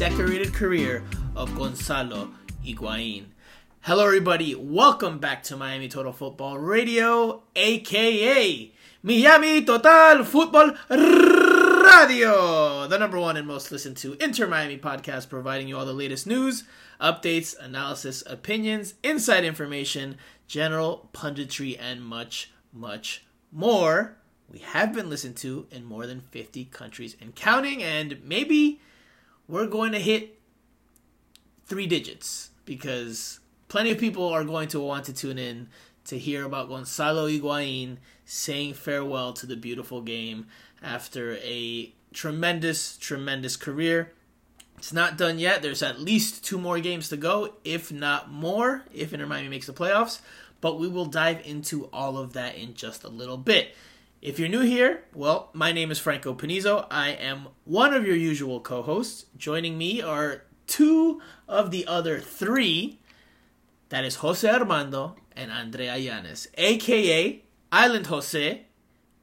decorated career of Gonzalo Higuain. Hello, everybody. Welcome back to Miami Total Football Radio, aka Miami Total Football Radio, the number one and most listened to Inter Miami podcast, providing you all the latest news, updates, analysis, opinions, inside information, general punditry, and much, much more. We have been listened to in more than 50 countries and counting, and maybe we're going to hit three digits because plenty of people are going to want to tune in to hear about Gonzalo Higuain saying farewell to the beautiful game after a tremendous, tremendous career. It's not done yet. There's at least two more games to go, if not more, if Inter Miami makes the playoffs. But we will dive into all of that in just a little bit. If you're new here, well, my name is Franco Panizo. I am one of your usual co hosts. Joining me are two of the other three. That is Jose Armando and Andrea Yanes, aka Island Jose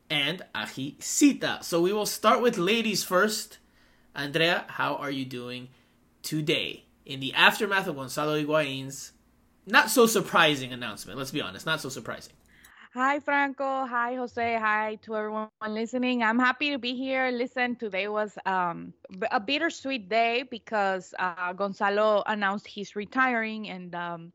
and Aji Sita. So we will start with ladies first. Andrea, how are you doing today? In the aftermath of Gonzalo Higuain's not so surprising announcement, let's be honest, not so surprising. Hi, Franco. Hi, Jose. Hi to everyone listening. I'm happy to be here. Listen, today was um, a bittersweet day because uh, Gonzalo announced he's retiring. And, um,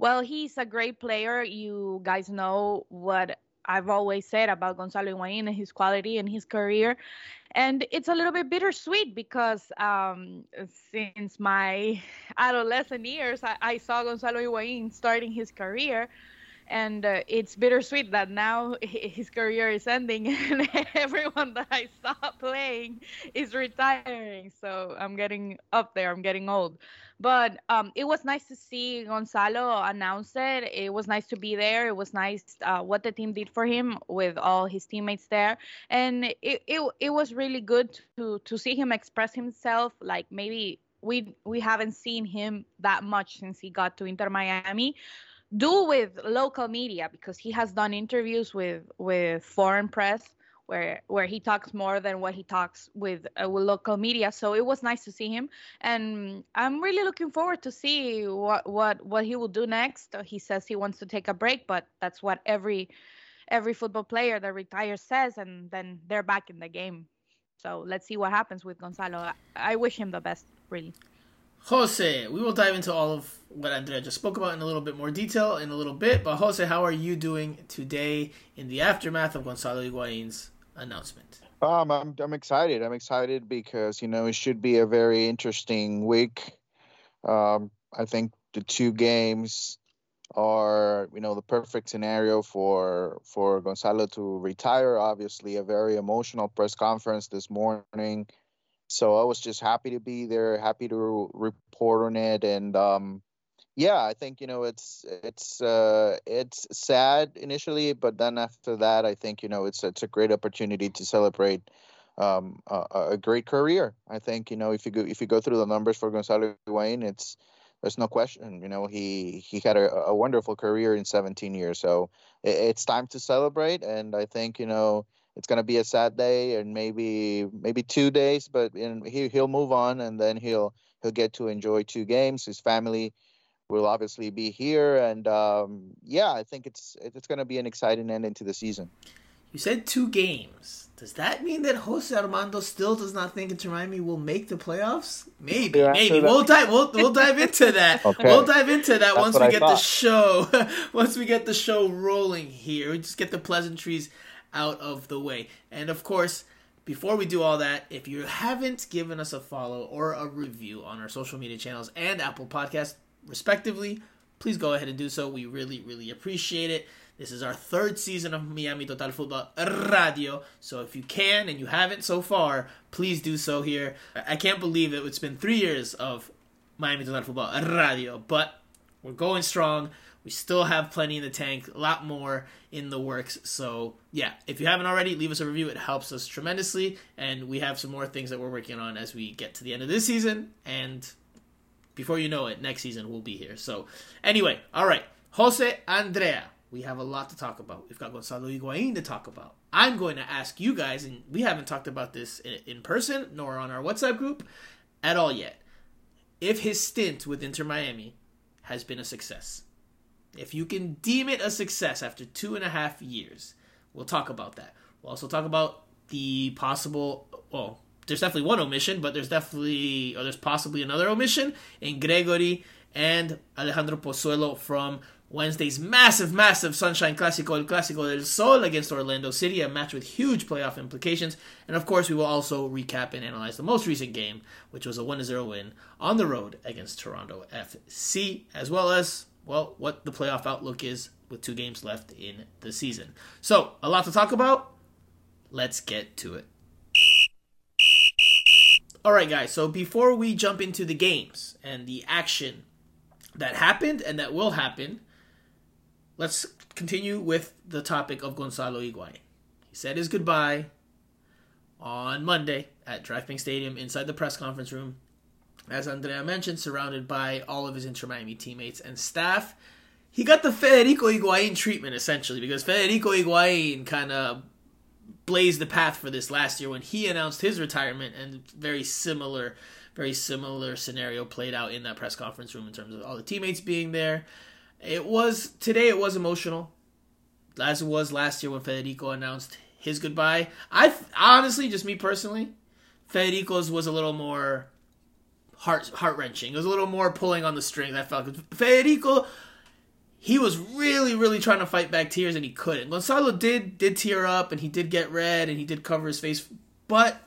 well, he's a great player. You guys know what I've always said about Gonzalo Higuain and his quality and his career. And it's a little bit bittersweet because um, since my adolescent years, I, I saw Gonzalo Higuain starting his career and uh, it's bittersweet that now his career is ending and everyone that I saw playing is retiring. So I'm getting up there. I'm getting old. But um, it was nice to see Gonzalo announce it. It was nice to be there. It was nice uh, what the team did for him with all his teammates there, and it, it it was really good to to see him express himself. Like maybe we we haven't seen him that much since he got to Inter Miami do with local media because he has done interviews with with foreign press where where he talks more than what he talks with, uh, with local media. So it was nice to see him. And i'm really looking forward to see what what what he will do next. He says he wants to take a break but that's what every every football player that retires says and then they're back in the game. So let's see what happens with gonzalo. I, I wish him the best really Jose, we will dive into all of what Andrea just spoke about in a little bit more detail in a little bit. But Jose, how are you doing today in the aftermath of Gonzalo Higuain's announcement? Um, I'm I'm excited. I'm excited because you know it should be a very interesting week. Um, I think the two games are you know the perfect scenario for for Gonzalo to retire. Obviously, a very emotional press conference this morning so I was just happy to be there, happy to report on it, and um, yeah, I think you know it's it's uh, it's sad initially, but then after that, I think you know it's it's a great opportunity to celebrate um, a, a, great career. I think you know if you go if you go through the numbers for Gonzalo Higuain, it's there's no question. You know he he had a, a wonderful career in 17 years, so it, it's time to celebrate, and I think you know it's going to be a sad day and maybe maybe two days, but in, he he'll move on and then he'll he'll get to enjoy two games. His family will obviously be here, and um, yeah, I think it's it's going to be an exciting ending to the season. You said two games. Does that mean that Jose Armando still does not think Inter Miami will make the playoffs? Maybe, yeah, maybe. We'll dive. We'll, we'll dive into that. okay. We'll dive into that That's once we I get thought. the show. once we get the show rolling here, we just get the pleasantries out of the way. And of course, before we do all that, if you haven't given us a follow or a review on our social media channels and Apple Podcast, respectively, please go ahead and do so. We really, really appreciate it. This is our third season of Miami Total Football Radio. So if you can and you haven't so far, please do so here. I can't believe it. It's been three years of Miami Total Football Radio, but we're going strong. We still have plenty in the tank, a lot more in the works. So, yeah, if you haven't already, leave us a review. It helps us tremendously. And we have some more things that we're working on as we get to the end of this season. And before you know it, next season we'll be here. So, anyway, all right. Jose Andrea, We have a lot to talk about. We've got Gonzalo Higuain to talk about. I'm going to ask you guys, and we haven't talked about this in, in person nor on our WhatsApp group at all yet. If his stint with Inter Miami has been a success, if you can deem it a success after two and a half years, we'll talk about that. We'll also talk about the possible, well, there's definitely one omission, but there's definitely, or there's possibly another omission in Gregore and Alejandro Pozuelo from Wednesday's massive, massive Sunshine Clásico, El Clásico del Sol against Orlando City, a match with huge playoff implications. And of course, we will also recap and analyze the most recent game, which was a 1 0 win on the road against Toronto FC, as well as, well, what the playoff outlook is with two games left in the season. So, a lot to talk about. Let's get to it. All right, guys. So before we jump into the games and the action that happened and that will happen, let's continue with the topic of Gonzalo Higuain. He said his goodbye on Monday at PAIN Stadium inside the press conference room. As Andrea mentioned, surrounded by all of his Inter Miami teammates and staff. He got the Federico Higuain treatment essentially because Federico Higuain kind of blazed the path for this last year when he announced his retirement and very similar very similar scenario played out in that press conference room in terms of all the teammates being there. It was today it was emotional as it was last year when Federico announced his goodbye. I honestly just me personally, Federico's was a little more heart heart wrenching. It was a little more pulling on the strings. I felt Federico he was really, really trying to fight back tears and he couldn't. Gonzalo did did tear up and he did get red and he did cover his face, but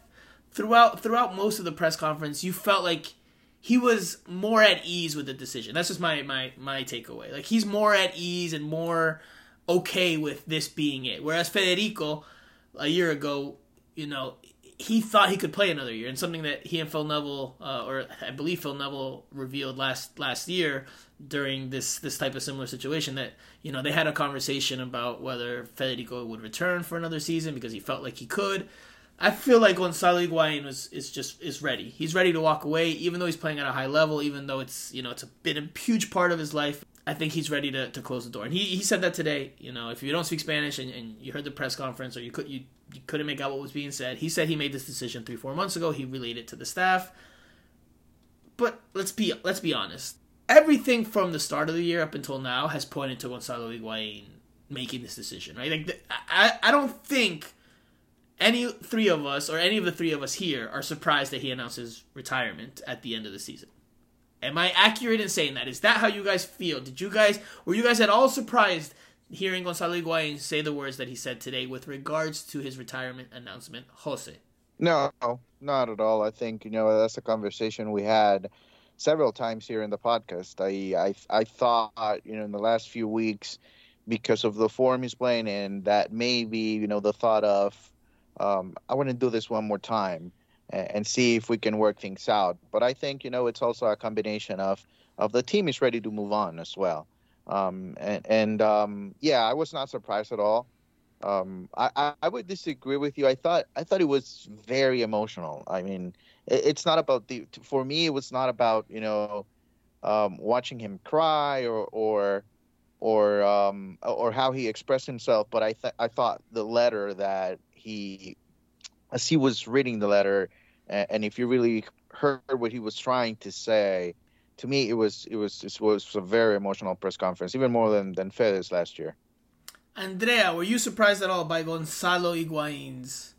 throughout throughout most of the press conference, you felt like he was more at ease with the decision. That's just my my my takeaway. Like he's more at ease and more okay with this being it. Whereas Federico, a year ago, you know, he thought he could play another year, and something that he and Phil Neville, uh, or I believe Phil Neville, revealed last last year during this this type of similar situation that you know they had a conversation about whether Federico would return for another season because he felt like he could. I feel like Gonzalo Higuain was is just is ready. He's ready to walk away, even though he's playing at a high level, even though it's you know it's been a huge part of his life. I think he's ready to, to close the door. And he, he said that today. You know, if you don't speak Spanish and, and you heard the press conference or you could you, you couldn't make out what was being said, he said he made this decision three four months ago. He relayed it to the staff. But let's be let's be honest everything from the start of the year up until now has pointed to Gonzalo Higuain making this decision, right? Like, I, I don't think any three of us or any of the three of us here are surprised that he announces retirement at the end of the season. Am I accurate in saying that? Is that how you guys feel? Did you guys were you guys at all surprised hearing Gonzalo Higuain say the words that he said today with regards to his retirement announcement, Jose? No, not at all. I think you know that's a conversation we had several times here in the podcast. I I I thought you know in the last few weeks because of the form he's playing in that maybe you know the thought of um, I want to do this one more time and, and, see if we can work things out. But I think you know it's also a combination of of the team is ready to move on as well. Um, and and um, yeah, I was not surprised at all. Um, I, I would disagree with you. I thought I thought it was very emotional. I mean, it's not about the for me it was not about you know um, watching him cry or or or um, or how he expressed himself but i th- i thought the letter that he as he was reading the letter and if you really heard what he was trying to say to me it was it was it was a very emotional press conference even more than than Fede's last year Andrea were you surprised at all by Gonzalo Higuain's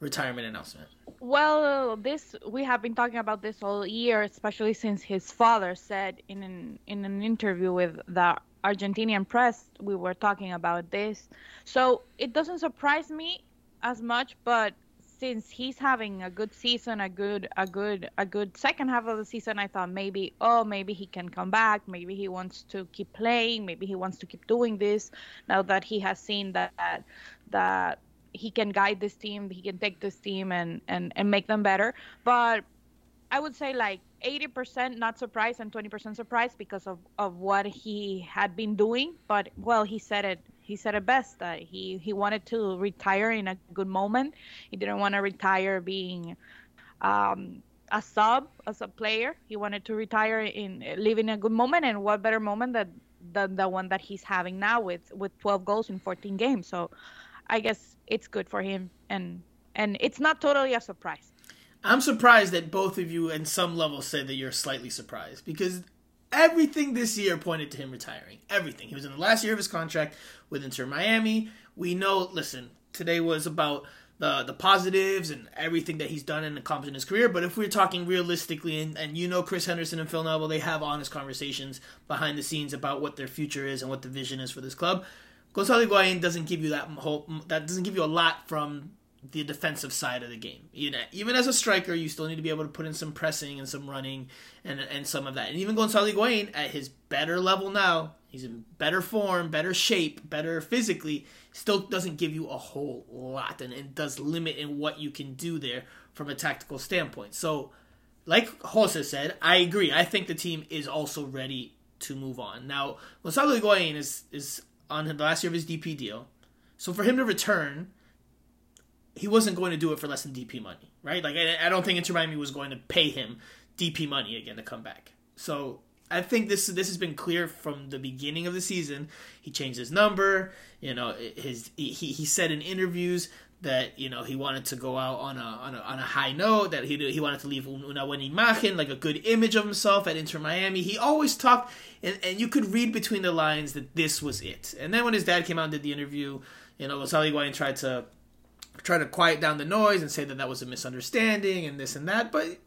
retirement announcement well, this we have been talking about this all year, especially since his father said in an in an interview with the Argentinian press, we were talking about this. So it doesn't surprise me as much, but since he's having a good season, a good a good a good second half of the season, I thought maybe oh maybe he can come back, maybe he wants to keep playing, maybe he wants to keep doing this now that he has seen that that he can guide this team, he can take this team and and and make them better. But I would say like 80% not surprised and 20% surprised because of of what he had been doing. But well, he said it he said it best that he he wanted to retire in a good moment. He didn't want to retire being um, a sub as a player. He wanted to retire in live in a good moment, and what better moment that than the one that he's having now with with 12 goals in 14 games. So I guess it's good for him and and it's not totally a surprise. I'm surprised that both of you, in some level, said that you're slightly surprised because everything this year pointed to him retiring. Everything. He was in the last year of his contract with Inter Miami. We know. Listen, today was about the the positives and everything that he's done and accomplished in his career. But if we're talking realistically, and, and you know Chris Henderson and Phil Neville, they have honest conversations behind the scenes about what their future is and what the vision is for this club. Gonzalo Higuain doesn't give you that hope. that doesn't give you a lot from the defensive side of the game. Know, even as a striker, you still need to be able to put in some pressing and some running and and some of that. And even Gonzalo Higuain at his better level now, he's in better form, better shape, better physically, still doesn't give you a whole lot and it does limit in what you can do there from a tactical standpoint. So, like Jose said, I agree. I think the team is also ready to move on. Now, Gonzalo Higuain is is on the last year of his DP deal. So for him to return he wasn't going to do it for less than DP money, right? Like I, I don't think Inter Miami was going to pay him DP money again to come back. So I think this this has been clear from the beginning of the season. He changed his number. You know, his he he said in interviews that you know he wanted to go out on a on a, on a high note. That he he wanted to leave una buena imagen, like a good image of himself at Inter Miami. He always talked, and, and you could read between the lines that this was it. And then when his dad came out and did the interview, you know, Gonzalo Higuain tried to try to quiet down the noise and say that that was a misunderstanding and this and that. But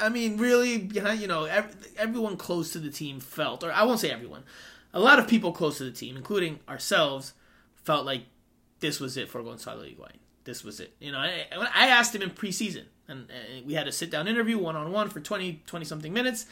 I mean, really, behind you know, every, everyone close to the team felt, or I won't say everyone, a lot of people close to the team, including ourselves, felt like this was it for Gonzalo Higuain. This was it. You know, I, I asked him in preseason, and, and we had a sit down interview one on one for 20, 20 something minutes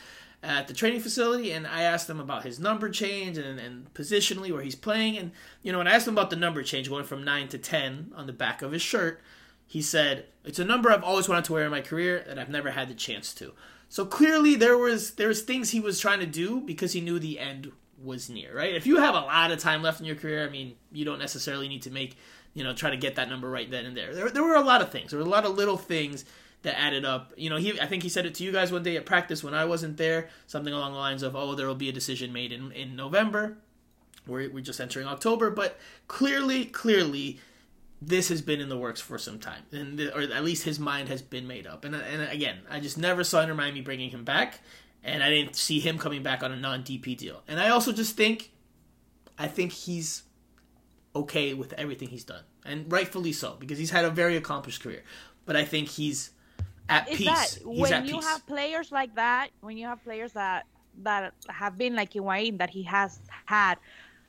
at the training facility and I asked him about his number change and, and positionally where he's playing. And, you know, when I asked him about the number change going from 9 to 10 on the back of his shirt, he said, It's a number I've always wanted to wear in my career that I've never had the chance to. So clearly there was there was things he was trying to do because he knew the end was near, right? If you have a lot of time left in your career, I mean, you don't necessarily need to make, you know, try to get that number right then and there. There, there were a lot of things. There were a lot of little things that added up. You know, he I think he said it to you guys one day at practice when I wasn't there, something along the lines of, "Oh, there will be a decision made in in November." We're we're just entering October, but clearly, clearly, this has been in the works for some time, and the, or at least his mind has been made up. And uh, and again, I just never saw Inter Miami bringing him back, and I didn't see him coming back on a non DP deal. And I also just think, I think he's okay with everything he's done, and rightfully so because he's had a very accomplished career. But I think he's at is peace. that when you peace. have players like that, when you have players that that have been like Higuain, that he has had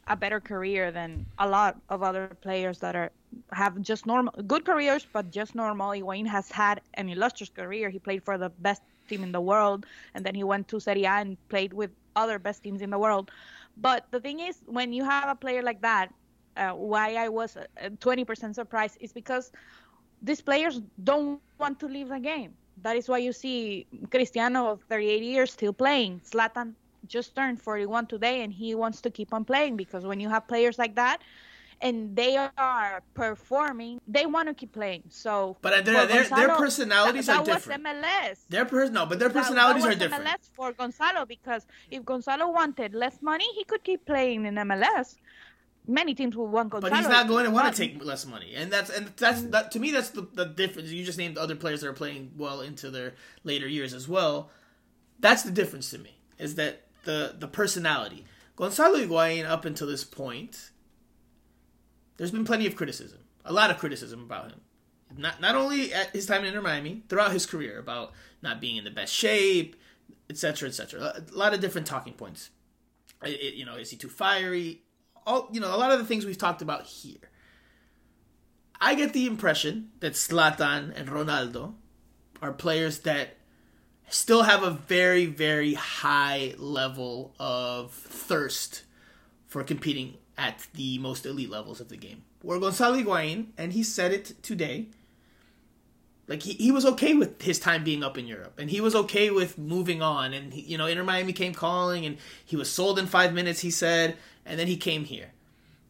a better career than a lot of other players that are have just normal good careers, but just normal. Higuain has had an illustrious career. He played for the best team in the world, and then he went to Serie A and played with other best teams in the world. But the thing is, when you have a player like that, uh, why I was uh, 20% surprised is because these players don't want to leave the game. That is why you see Cristiano of 38 years still playing. Zlatan just turned 41 today and he wants to keep on playing because when you have players like that and they are performing, they want to keep playing. So But uh, for their their, their personalities that, are that different. was MLS. Their pers- no, but their That- that personalities was are different. MLS for Gonzalo because if Gonzalo wanted less money, he could keep playing in MLS. Many teams will want Gonzalo. But he's not going to want to take less money, and that's and that's that to me. That's the, the difference. You just named other players that are playing well into their later years as well. That's the difference to me. Is that the the personality? Gonzalo Higuain up until this point, there's been plenty of criticism, a lot of criticism about him. Not not only at his time in Inter Miami, throughout his career about not being in the best shape, etc., etc. A lot of different talking points. It- it- you know, is he too fiery? All you know, a lot of the things we've talked about here. I get the impression that Zlatan and Ronaldo are players that still have a very, very high level of thirst for competing at the most elite levels of the game. Where Gonzalo Higuain, and he said it today, like he, he was okay with his time being up in Europe, and he was okay with moving on. And he, you know, Inter Miami came calling, and he was sold in five minutes. He said, and then he came here.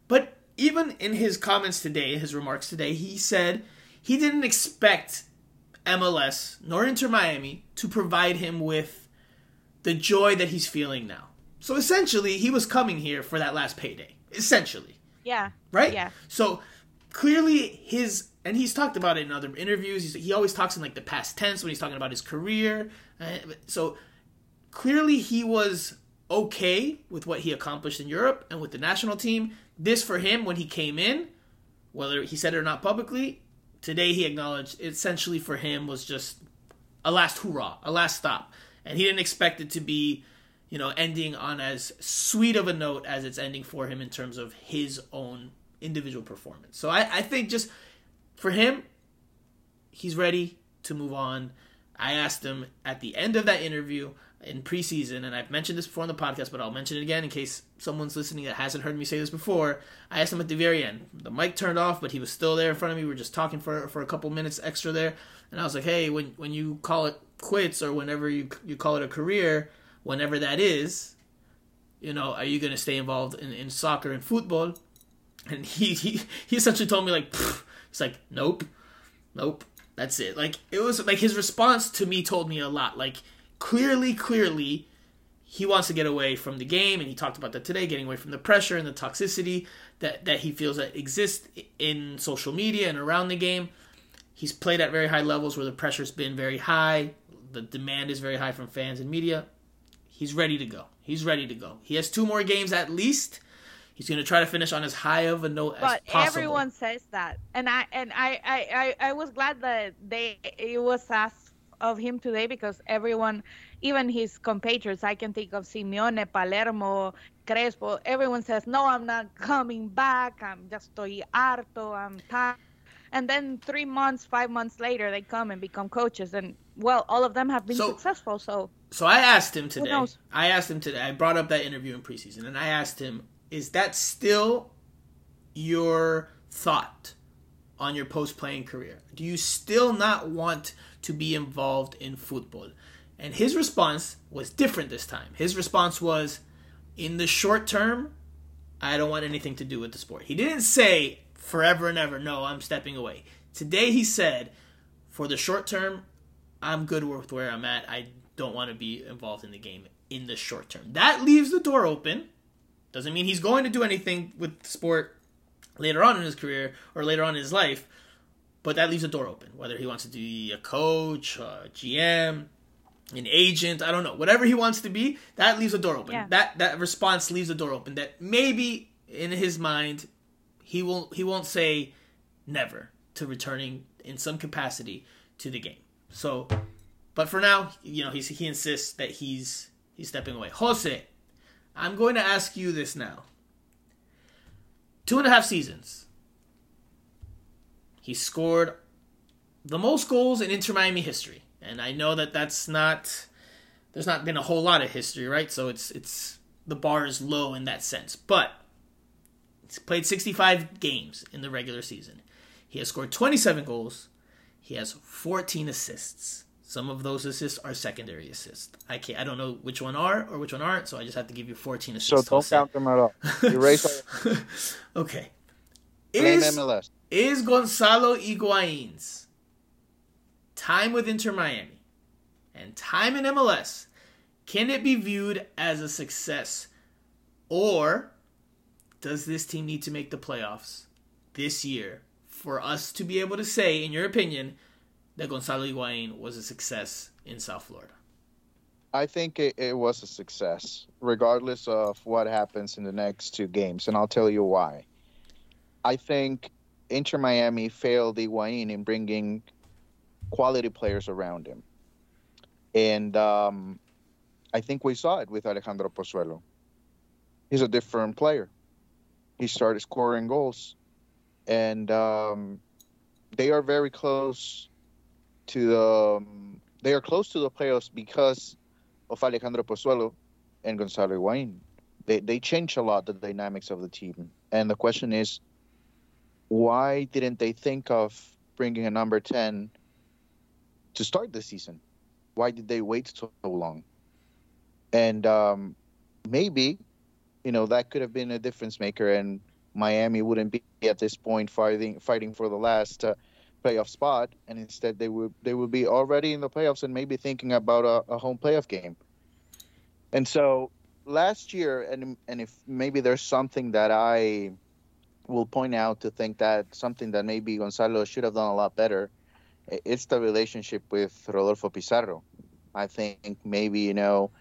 But even in his comments today, his remarks today, he said he didn't expect MLS nor Inter Miami to provide him with the joy that he's feeling now. So essentially, he was coming here for that last payday. Essentially. Yeah. Right? Yeah. So clearly his and he's talked about it in other interviews. He's, he always talks in like the past tense when he's talking about his career. Uh, so clearly he was okay with what he accomplished in Europe and with the national team. This for him when he came in, whether he said it or not publicly, today he acknowledged essentially for him was just a last hurrah, a last stop. And he didn't expect it to be, you know, ending on as sweet of a note as it's ending for him in terms of his own individual performance. So I, I think just for him, he's ready to move on. I asked him at the end of that interview in preseason, and I've mentioned this before on the podcast, but I'll mention it again in case someone's listening that hasn't heard me say this before. I asked him at the very end. The mic turned off, but he was still there in front of me. We were just talking for for a couple minutes extra there, and I was like, "Hey, when when you call it quits or whenever you you call it a career, whenever that is, you know, are you going to stay involved in, in soccer and football?" And he he, he essentially told me like, he's like, "Nope, nope." That's it. Like it was like his response to me told me a lot. Like clearly, clearly, he wants to get away from the game, and he talked about that today, getting away from the pressure and the toxicity that that he feels that exists in social media and around the game. He's played at very high levels where the pressure's been very high, the demand is very high from fans and media. He's ready to go. He's ready to go. He has two more games at least. He's going to try to finish on as high of a note but as possible. everyone says that, and I and I, I I I was glad that they it was asked of him today because everyone, even his compatriots, I can think of Simeone, Palermo, Crespo. Everyone says, "No, I'm not coming back. I'm just estoy harto. I'm tired." And then three months, five months later, they come and become coaches, and well, all of them have been So- successful. So So I asked him today. I asked him today. I brought up that interview in preseason, and I asked him, "Is that still your thought on your post-playing career? Do you still not want to be involved in football?" And his response was different this time. His response was, "In the short term, I don't want anything to do with the sport." He didn't say forever and ever, "No, I'm stepping away." Today he said, "For the short term, I'm good with where I'm at. I don't want to be involved in the game in the short term. That leaves the door open. Doesn't mean he's going to do anything with the sport later on in his career or later on in his life, but that leaves the door open. Whether he wants to be a coach, a GM, an agent, I don't know. Whatever he wants to be, that leaves the door open. Yeah. That that response leaves the door open. That maybe in his mind he will he won't say never to returning in some capacity to the game. So but for now, you know, he's, he insists that he's he's stepping away. Jose, I'm going to ask you this now. Two and a half seasons. He scored the most goals in Inter Miami history, and I know that that's not. There's not been a whole lot of history, right? So it's it's the bar is low in that sense, but he's played 65 games in the regular season. He has scored 27 goals. He has 14 assists. Some of those assists are secondary assists. I can't. I don't know which one are or which one aren't. So I just have to give you 14 assists. So don't count them at all. Erase okay. blame Is, MLS. Is Gonzalo Higuain's time with Inter Miami and time in MLS can it be viewed as a success or does this team need to make the playoffs this year for us to be able to say in your opinion that Gonzalo Higuain was a success in South Florida? I think it, it was a success, regardless of what happens in the next two games, and I'll tell you why. I think Inter Miami failed Higuain in bringing quality players around him, and um, I think we saw it with Alejandro Pozuelo. He's a different player. He started scoring goals, and um, they are very close to the. Um, they are close to the playoffs because of Alejandro Pozuelo and Gonzalo Higuain. They they change a lot the dynamics of the team, and the question is, why didn't they think of bringing a number ten to start the season? Why did they wait so long? And um, maybe, you know, that could have been a difference maker, and Miami wouldn't be at this point fighting fighting for the last uh, playoff spot, and instead they would they would be already in the playoffs and maybe thinking about a, a home playoff game. And so, last year, and and if maybe there's something that I will point out to think that something that maybe Gonzalo should have done a lot better, it's the relationship with Rodolfo Pizarro. I think maybe you know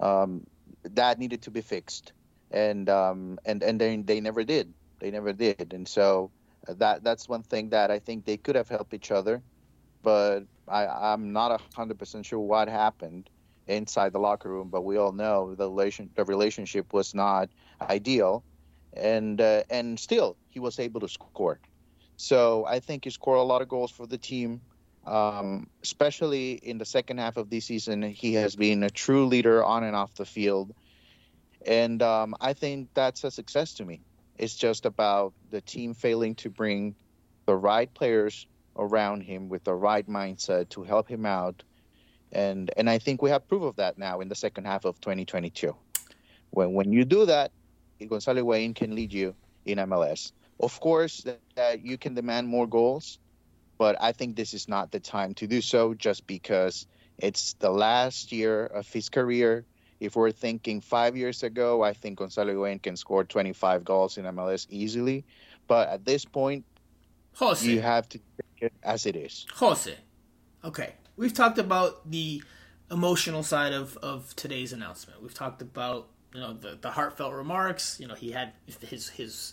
um, that needed to be fixed, and um, and and they they never did. They never did, and so uh, that that's one thing that I think they could have helped each other, but I I'm not hundred percent sure what happened inside the locker room. But we all know the relation the relationship was not ideal, and uh, and still he was able to score. So I think he scored a lot of goals for the team. Um, especially in the second half of this season, he has been a true leader on and off the field. And um, I think that's a success to me. It's just about the team failing to bring the right players around him with the right mindset to help him out. And and I think we have proof of that now in the second half of 2022. When when you do that, Gonzalo Higuain can lead you in MLS. Of course, that, that you can demand more goals, but I think this is not the time to do so just because it's the last year of his career. If we're thinking five years ago, I think Gonzalo Higuain can score 25 goals in MLS easily. But at this point, Jose. you have to take it as it is. Jose. Okay. We've talked about the emotional side of, of today's announcement. We've talked about, you know, the, the heartfelt remarks. You know, he had his his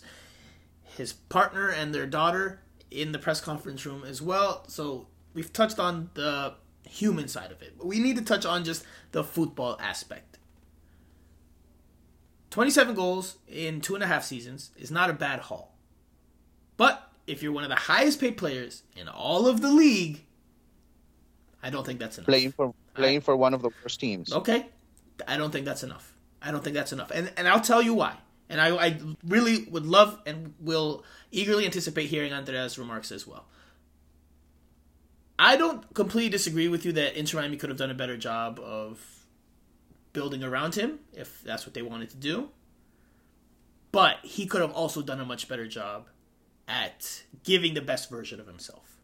his partner and their daughter in the press conference room as well. So we've touched on the human side of it. But we need to touch on just the football aspect. 27 goals in two and a half seasons is not a bad haul. But if you're one of the highest paid players in all of the league, I don't think that's enough. Playing for playing I, for one of the worst teams. Okay. I don't think that's enough. I don't think that's enough. And and I'll tell you why. And I, I really would love and will eagerly anticipate hearing Andrea's remarks as well. I don't completely disagree with you that Inter Miami could have done a better job of building around him if that's what they wanted to do. But he could have also done a much better job at giving the best version of himself.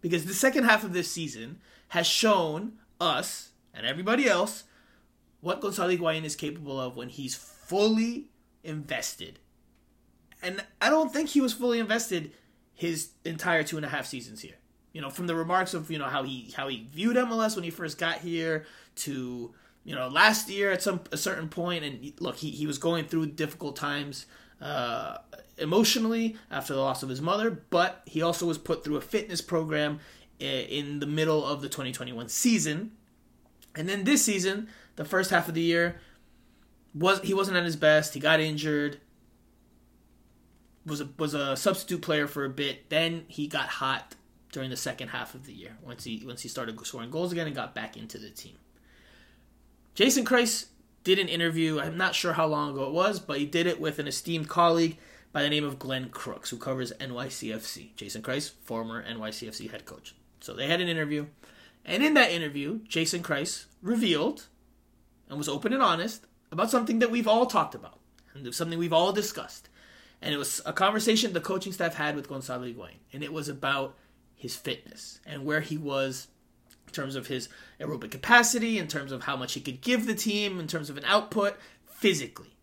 Because the second half of this season has shown us and everybody else what Gonzalo Higuain is capable of when he's fully invested. And I don't think he was fully invested his entire two and a half seasons here. You know, from the remarks of you know how he how he viewed MLS when he first got here to you know last year at some a certain point, and look, he he was going through difficult times uh, emotionally after the loss of his mother, but he also was put through a fitness program in the middle of the 2021 season, and then this season, the first half of the year, was he wasn't at his best. He got injured. Was a was a substitute player for a bit. Then he got hot during the second half of the year once he once he started scoring goals again and got back into the team. Jason Kreis did an interview. I'm not sure how long ago it was, but he did it with an esteemed colleague by the name of Glenn Crooks, who covers NYCFC. Jason Kreis, former NYCFC head coach. So they had an interview, and in that interview, Jason Kreis revealed and was open and honest about something that we've all talked about and something we've all discussed. And it was a conversation the coaching staff had with Gonzalo Higuain, and it was about his fitness and where he was in terms of his aerobic capacity, in terms of how much he could give the team, in terms of an output physically.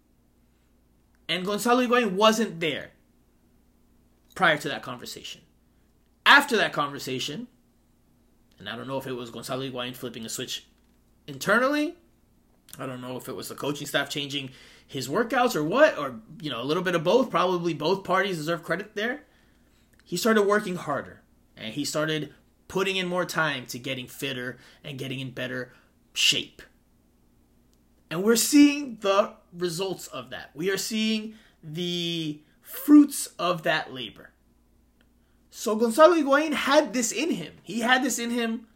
And Gonzalo Higuain wasn't there prior to that conversation. After that conversation, and I don't know if it was Gonzalo Higuain flipping a switch internally I don't know if it was the coaching staff changing his workouts or what, or you know, a little bit of both. Probably both parties deserve credit there. He started working harder and he started putting in more time to getting fitter and getting in better shape. And we're seeing the results of that. We are seeing the fruits of that labor. So Gonzalo Higuain had this in him. He had this in him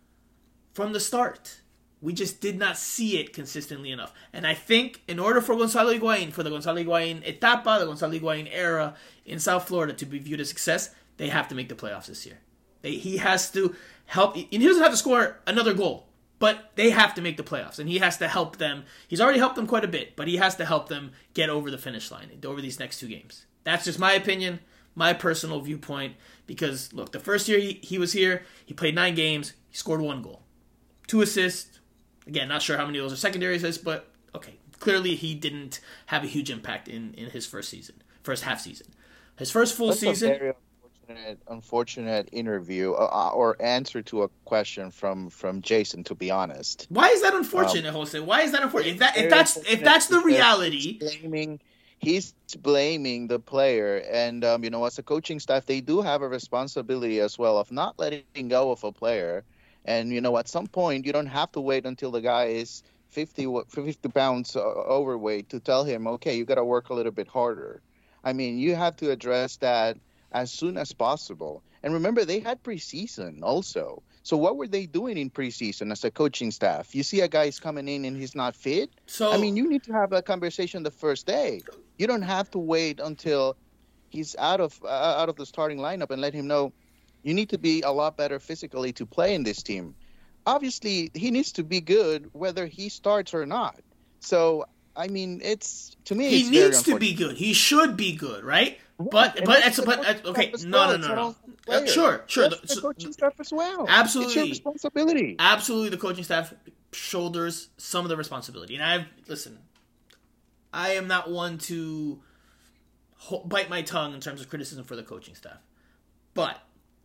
from the start. We just did not see it consistently enough. And I think in order for Gonzalo Higuain, for the Gonzalo Higuain etapa, the Gonzalo Higuain era in South Florida to be viewed as success, they have to make the playoffs this year. They, he has to help. And he doesn't have to score another goal, but they have to make the playoffs. And he has to help them. He's already helped them quite a bit, but he has to help them get over the finish line over these next two games. That's just my opinion, my personal viewpoint. Because, look, the first year he, he was here, he played nine games, he scored one goal, two assists, Again, not sure how many of those are secondary assists, but okay, clearly he didn't have a huge impact in in his first season, first half season. His first full That's season. A very unfortunate, unfortunate interview uh, uh, or answer to a question from from Jason. To be honest, why is that unfortunate, Jose? Why is that unfortunate? If that if that's if that's the reality, he's blaming he's blaming the player, and um, you know, as a coaching staff, they do have a responsibility as well of not letting go of a player. And you know, at some point, you don't have to wait until the guy is 50, 50 pounds overweight to tell him, okay, you got to work a little bit harder. I mean, you have to address that as soon as possible. And remember, they had preseason also. So what were they doing in preseason as a coaching staff? You see a guy's coming in and he's not fit. so I mean, you need to have a conversation the first day. You don't have to wait until he's out of uh, out of the starting lineup and let him know you need to be a lot better physically to play in this team. Obviously, he needs to be good whether he starts or not. So, I mean, it's to me he it's needs to be good. He should be good, right? But and but that's it's the but okay, no no no no. the Uh, sure sure. That's the So- coaching staff as well. It's Absolutely. your responsibility. absolutely the coaching staff shoulders some of the responsibility. And I've listen, I am not one to bite my tongue in terms of criticism for the coaching staff, but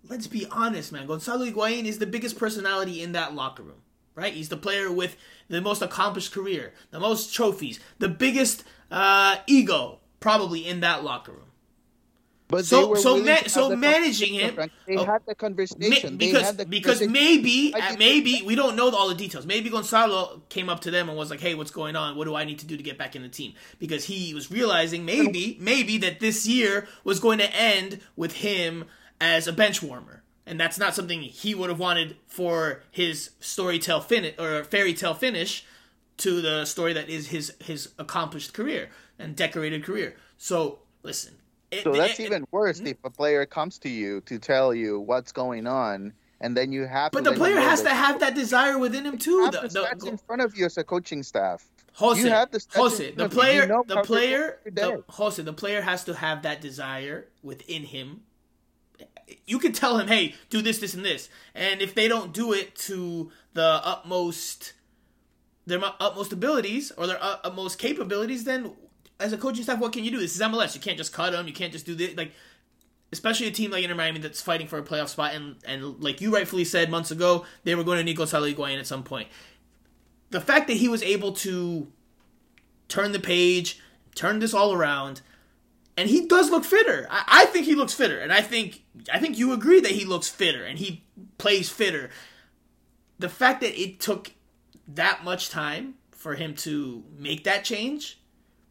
let's be honest, man. Gonzalo Higuain is the biggest personality in that locker room, right? He's the player with the most accomplished career, the most trophies, the biggest uh, ego probably in that locker room. But So- so ma- so managing him. They oh, had the conversation. They because the because conversation. maybe uh, maybe we don't know all the details. Maybe Gonzalo came up to them and was like, "Hey, what's going on? What do I need to do to get back in the team?" Because he was realizing maybe maybe that this year was going to end with him as a bench warmer. And that's not something he would have wanted for his storytell finish or fairy tale finish to the story that is his his accomplished career and decorated career. So listen, it- So that's it- even worse mm-hmm. if a player comes to you to tell you what's going on, and then you have. But the player has to have that desire within him too. have The, the the- in front of you as a coaching staff. Jose, you have the Jose, the of you. You player, know the player, the, Jose, the player has to have that desire within him. You can tell him, "Hey, do this, this, and this," and if they don't do it to the utmost, their utmost abilities or their uh, utmost capabilities, then as a coaching staff, what can you do? This is MLS. You can't just cut them. You can't just do this. Like, especially a team like Inter Miami that's fighting for a playoff spot, and and like you rightfully said months ago, they were going to Nico Higuain at some point. The fact that he was able to turn the page, turn this all around, and he does look fitter. I, I think he looks fitter, and I think I think you agree that he looks fitter and he plays fitter. The fact that it took that much time for him to make that change,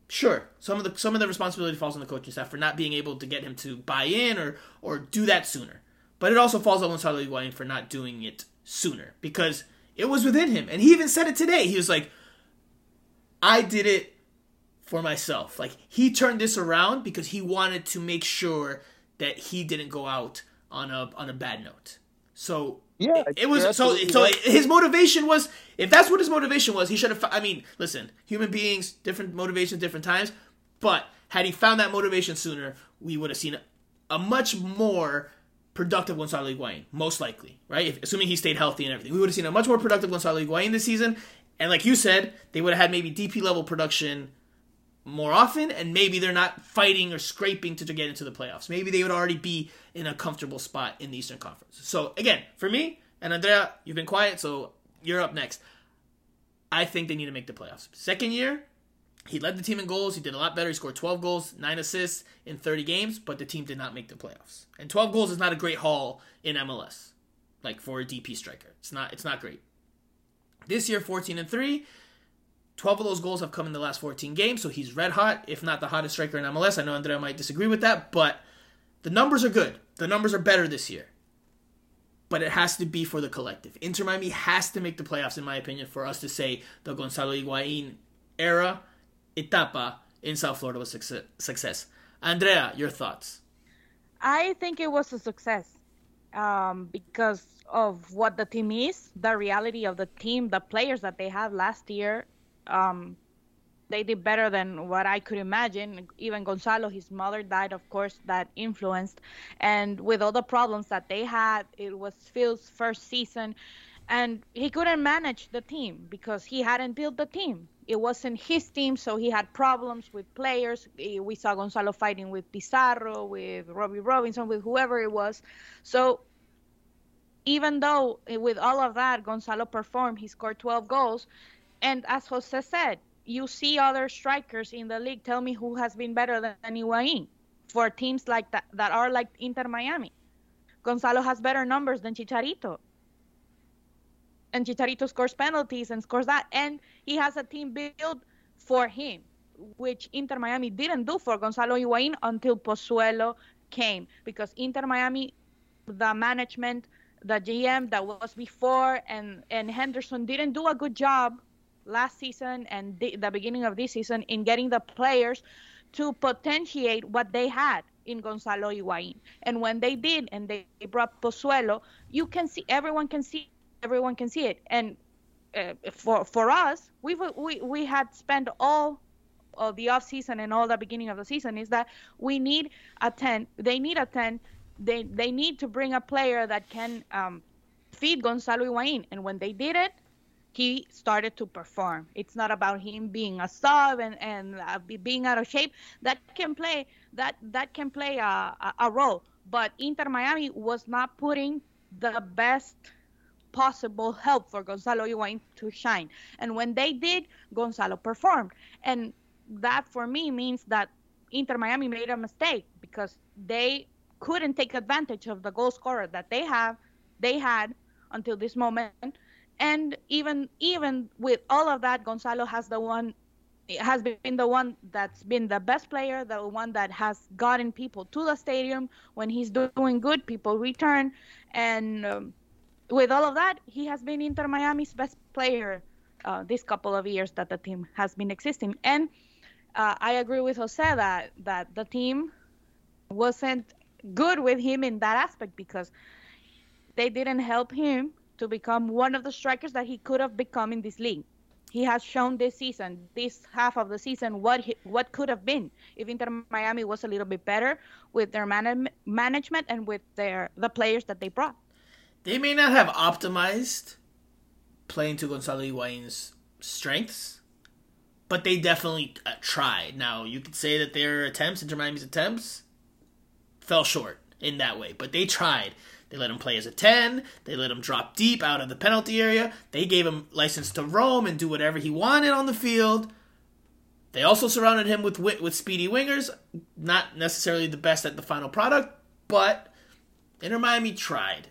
sure, some of the some of the responsibility falls on the coaching staff for not being able to get him to buy in or or do that sooner. But it also falls on Gonzalo Higuain for not doing it sooner because it was within him, and he even said it today. He was like, "I did it for myself. Like he turned this around because he wanted to make sure that he didn't go out on a on a bad note. So Yeah, it, it was so so right. his motivation was if that's what his motivation was, he should have. I mean, listen, human beings, different motivations, different times. But had he found that motivation sooner, we would have seen a, a much more productive Gonzalo Higuain, most likely, right? If, assuming he stayed healthy and everything, we would have seen a much more productive Gonzalo Higuain this season. And like you said, they would have had maybe DP level production more often, and maybe they're not fighting or scraping to, to get into the playoffs. Maybe they would already be in a comfortable spot in the Eastern Conference. So again, for me and Andrea, you've been quiet, so you're up next. I think they need to make the playoffs. Second year, he led the team in goals. He did a lot better. He scored 12 goals, 9 assists in 30 games, but the team did not make the playoffs. And 12 goals is not a great haul in MLS. Like for a DP striker. It's not it's not great. This year 14 and 3. 12 of those goals have come in the last 14 games, so he's red hot, if not the hottest striker in MLS. I know Andrea might disagree with that, but the numbers are good. The numbers are better this year. But it has to be for the collective. Inter Miami has to make the playoffs, in my opinion, for us to say the Gonzalo Higuain era, etapa in South Florida was success. Andrea, your thoughts? I think it was a success um, because of what the team is, the reality of the team, the players that they had last year. Um, they did better than what I could imagine. Even Gonzalo, his mother died, of course, that influenced. And with all the problems that they had, it was Phil's first season. And he couldn't manage the team because he hadn't built the team. it wasn't his team, so he had problems with players. Eh, we saw Gonzalo fighting with Pizarro, with Robbie Robinson, with whoever it was. So even though eh, with all of that, Gonzalo performed, he scored 12 goals. And as Jose said, you see other strikers in the league. Tell me who has been better than Higuain for teams like that that are like Inter Miami. Gonzalo has better numbers than Chicharito. And Chicharito scores penalties and scores that. And he has a team built for him, which Inter Miami didn't do for Gonzalo Higuain until Pozuelo came. Because Inter Miami, the management, the GM that was before, and, and Henderson didn't do a good job last season and the, the beginning of this season in getting the players to potentiate what they had in Gonzalo Higuain. And when they did, and they brought Pozuelo, you can see everyone can see everyone can see it. And uh, for for us, we we we had spent all of the off season and all the beginning of the season is that we need a ten. They need a ten. They they need to bring a player that can um, feed Gonzalo Higuain. And when they did it, he started to perform. It's not about him being a sub and, and uh, being out of shape. That can play that that can play a, a, role. But Inter Miami was not putting the best possible help for Gonzalo Higuain to shine. And when they did, Gonzalo performed. And that for me means that Inter Miami made a mistake because they couldn't take advantage of the goal scorer that they have they had until this moment and even even with all of that gonzalo has the one has been the one that's been the best player the one that has gotten people to the stadium. When he's doing good people return. And um, with all of that he has been inter miami's best player uh, this couple of years that the team has been existing. And uh, i agree with jose that that the team wasn't good with him in that aspect because they didn't help him to become one of the strikers that he could have become in this league. He has shown this season, this half of the season, what he, what could have been if Inter Miami was a little bit better with their man- management and with their the players that they brought. They may not have optimized playing to Gonzalo Higuain's strengths, but they definitely uh, tried. Now you could say that their attempts, Inter Miami's attempts, fell short in that way, but they tried. They let him play as a 10. They let him drop deep out of the penalty area. They gave him license to roam and do whatever he wanted on the field. They also surrounded him with wit with speedy wingers, not necessarily the best at the final product, but Inter Miami tried,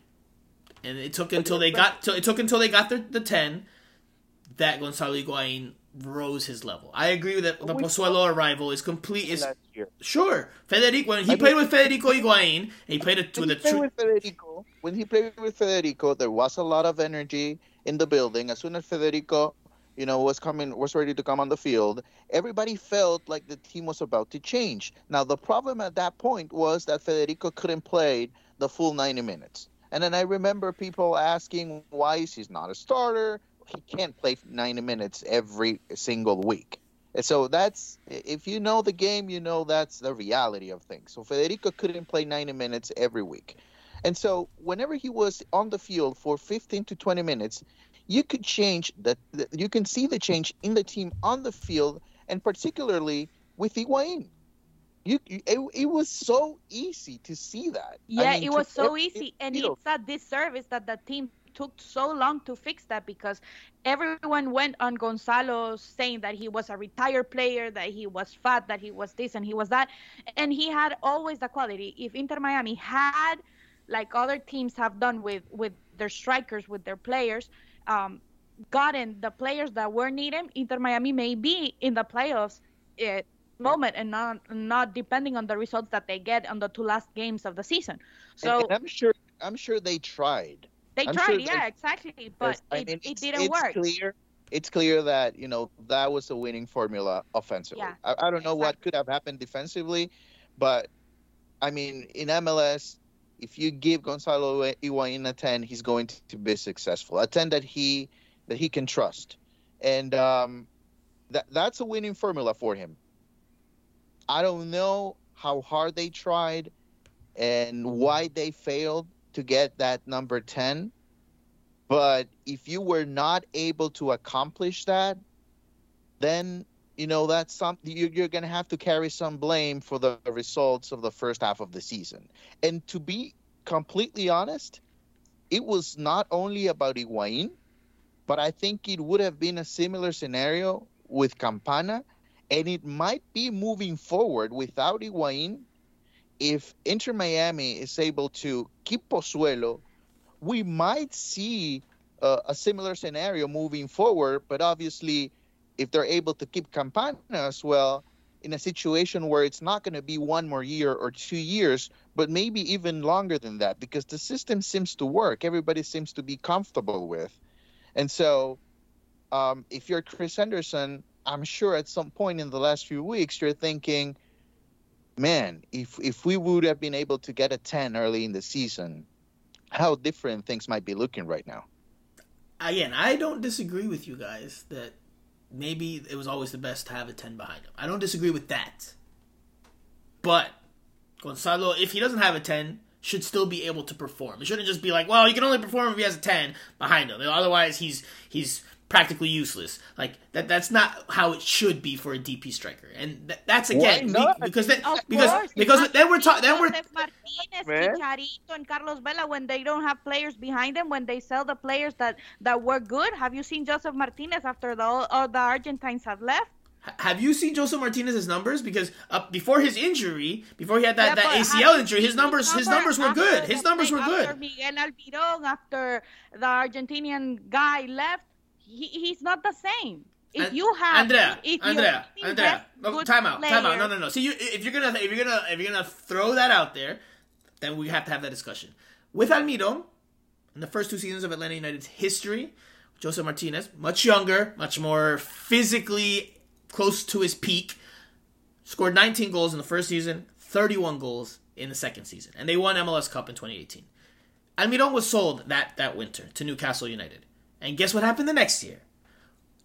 and it took until they got to, it took until they got the, the ten that Gonzalo Higuain rose his level. I agree with that. The Pozuelo arrival is complete. Is sure Federico when he I played mean, with Federico Higuain, he played it with. With Federico, when he played with Federico, there was a lot of energy in the building. As soon as Federico, you know, was coming, was ready to come on the field, everybody felt like the team was about to change. Now the problem at that point was that Federico couldn't play the full 90 minutes. And then I remember people asking why is he not a starter? He can't play 90 minutes every single week. And so that's if you know the game, you know that's the reality of things. So Federico couldn't play 90 minutes every week. And so whenever he was on the field for 15 to 20 minutes, you could change that you can see the change in the team on the field and particularly with Higuain. You, it, it was so easy to see that. Yeah, I mean, it was so easy, and it's a disservice that the team took so long to fix that because everyone went on Gonzalo saying that he was a retired player, that he was fat, that he was this and he was that. And he had always the quality. If Inter Miami had, like other teams have done with, with their strikers, with their players, um, gotten the players that were needed, Inter Miami may be in the playoffs. It, eh, moment and not not depending on the results that they get on the two last games of the season. So and, and I'm sure I'm sure they tried. They I'm tried, sure yeah, they, exactly, but it, mean, it didn't it's work. Clear, it's clear that you know that was a winning formula offensively. Yeah, I, I don't know exactly. what could have happened defensively, but I mean, in MLS, if you give Gonzalo Higuain a ten, he's going to be successful. A ten that he that he can trust, and um, that that's a winning formula for him. I don't know how hard they tried and why they failed to get that number 10. But if you were not able to accomplish that, then you know that's something you're going to have to carry some blame for the results of the first half of the season. And to be completely honest, it was not only about Higuain, but I think it would have been a similar scenario with Campana, and it might be moving forward without Higuain. If Inter Miami is able to keep Pozuelo, we might see uh, a similar scenario moving forward. But obviously, if they're able to keep Campana as well, in a situation where it's not going to be one more year or two years, but maybe even longer than that, because the system seems to work. Everybody seems to be comfortable with. And so, um, if you're Chris Henderson, I'm sure at some point in the last few weeks, you're thinking, man, if, if we would have been able to get a 10 early in the season, how different things might be looking right now. Again, I don't disagree with you guys that maybe it was always the best to have a 10 behind him. I don't disagree with that. But Gonzalo, if he doesn't have a 10, should still be able to perform. It shouldn't just be like, well, he can only perform if he has a 10 behind him. Otherwise, he's he's practically useless. Like that that's not how it should be for a DP striker. And th- that's again be, because then because course. because then we're talking then we're Martinez, Chicharito and Carlos Vela when they don't have players behind them when they sell the players that that were good. Have you seen Josef Martinez after the all the Argentines have left? Have you seen Josef Martinez's numbers? Because uh, before his injury, before he had that, yeah, that ACL injury, his numbers his numbers were good. His numbers were good. After Miguel Almiron, after the Argentinian guy left, he, he's not the same. If and, you have Andrea, if Andrea, Andrea, no, time out, time out. No, no, no. See, you, if you're gonna if you're gonna if you're gonna throw that out there, then we have to have that discussion. With Almiron, in the first two seasons of Atlanta United's history, Josef Martinez, much younger, much more physically close to his peak, scored 19 goals in the first season, 31 goals in the second season, and they won MLS Cup in 2018. Almiron was sold that that winter to Newcastle United. And guess what happened the next year?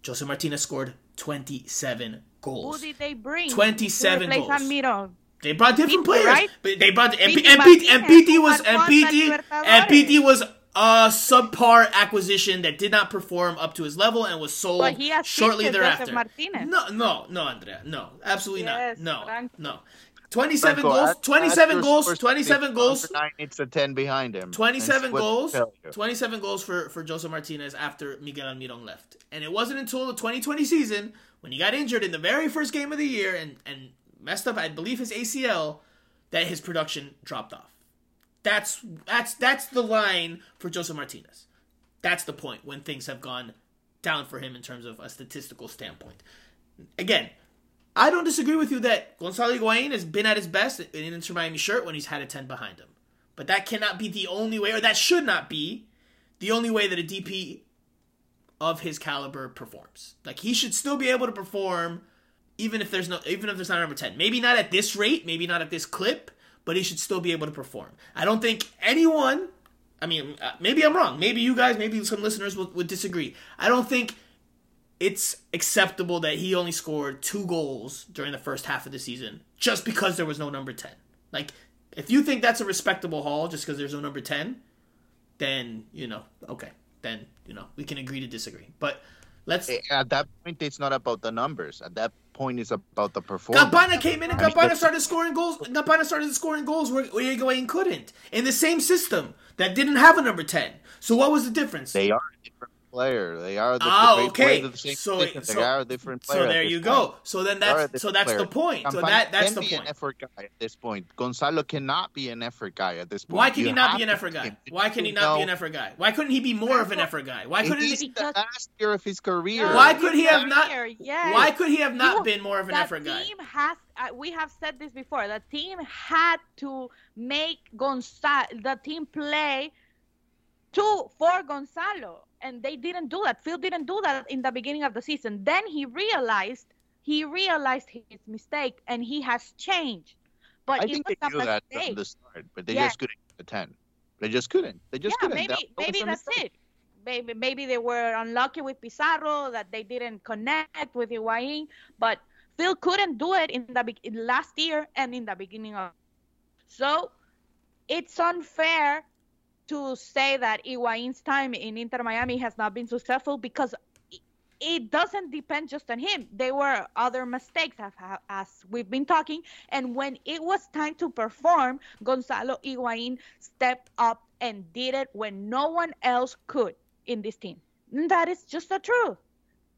Jose Martinez scored 27 goals. Who did they bring? 27 goals. Almiron? They brought different players. Right? But they brought and, and, and, Pity was and Pity and Pity was a subpar acquisition that did not perform up to his level and was sold shortly thereafter. No, no, no, Andrea, no, absolutely yes, not. No, no. 27 Franco, goals, 27 goals, 27 goals. Nine needs a 10 behind him. 27 goals, 27 goals for, for Jose Martinez after Miguel Almiron left. And it wasn't until the 2020 season when he got injured in the very first game of the year and, and messed up, I believe, his ACL, that his production dropped off. That's that's that's the line for Jose Martinez. That's the point when things have gone down for him in terms of a statistical standpoint. Again, I don't disagree with you that Gonzalo Higuain has been at his best in an Inter Miami shirt when he's had a 10 behind him. But that cannot be the only way, or that should not be the only way that a DP of his caliber performs. Like he should still be able to perform even if there's no even if there's not a number 10. Maybe not at this rate, maybe not at this clip, but he should still be able to perform. I don't think anyone I mean, uh, maybe I'm wrong. Maybe you guys, maybe some listeners would, would disagree. I don't think it's acceptable that he only scored two goals during the first half of the season just because there was no number 10. Like, if you think that's a respectable haul just because there's no number 10, then, you know, okay. Then, you know, we can agree to disagree. But let's. At that point, it's not about the numbers. At that point, it's about the performance. Campana came in and Campana started scoring goals. Campana started scoring goals where Higuain couldn't. In the same system that didn't have a number 10. So what was the difference? They are different player. They are the oh, okay. The so, so, they are a different player. So there you go. So then that's so that's player. the point. so that that's the point. An effort guy at this point. Gonzalo cannot be an effort guy at this point. Why can you he not be an effort guy? Why can he not know. be an effort guy? Why couldn't he be more of an effort guy? Why couldn't he? Be the last year of his career. Why could he have not? Yes. Why could he have not you, been more of an effort guy? Team has. Uh, we have said this before. The team had to make Gonzalo. The team play to for Gonzalo and they didn't do that. Phil didn't do that in the beginning of the season. Then he realized he realized his mistake and he has changed. But I think they knew that from the start, but they just couldn't attend. They just couldn't. They just yeah, couldn't. Maybe that, maybe that's it. Maybe maybe they were unlucky with Pizarro that they didn't connect with Higuain, but Phil couldn't do it in the in last year and in the beginning of. So it's unfair to say that Higuain's time in Inter Miami has not been successful because it doesn't depend just on him. There were other mistakes as we've been talking. And when it was time to perform, Gonzalo Higuain stepped up and did it when no one else could in this team. And that is just the truth.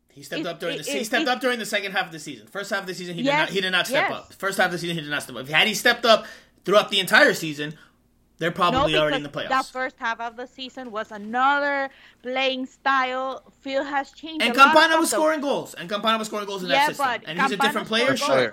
He stepped it, up during the it, he stepped up during the second half of the season. First half of the season he yes, did not he did not step yes. up. First half of the season he did not step up. Had he stepped up throughout the entire season, they're probably no, already in the playoffs. That first half of the season was another playing style. Phil has changed. And Campana was scoring goals. And Campana was scoring goals in yeah, that system. And Campana he's a different player, sure.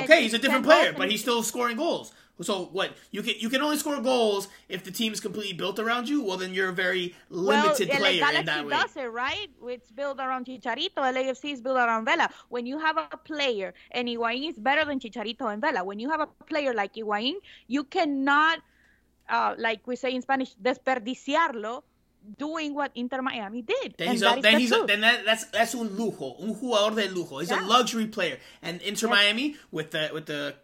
Okay, he's a different player, but he's still scoring goals. So what you can you can only score goals if the team is completely built around you. Well, then you're a very limited well, player in that way. does it right. It's built around Chicharito. LAFC is built around Vela. When you have a player, and Higuain is better than Chicharito and Vela. When you have a player like Higuain, you cannot uh, like we say in Spanish, desperdiciarlo doing what Inter Miami did. Then he's, a, then, he's a, then that, that's that's un lujo, un jugador de lujo. He's yeah. a luxury player. And Inter yes. Miami with the with the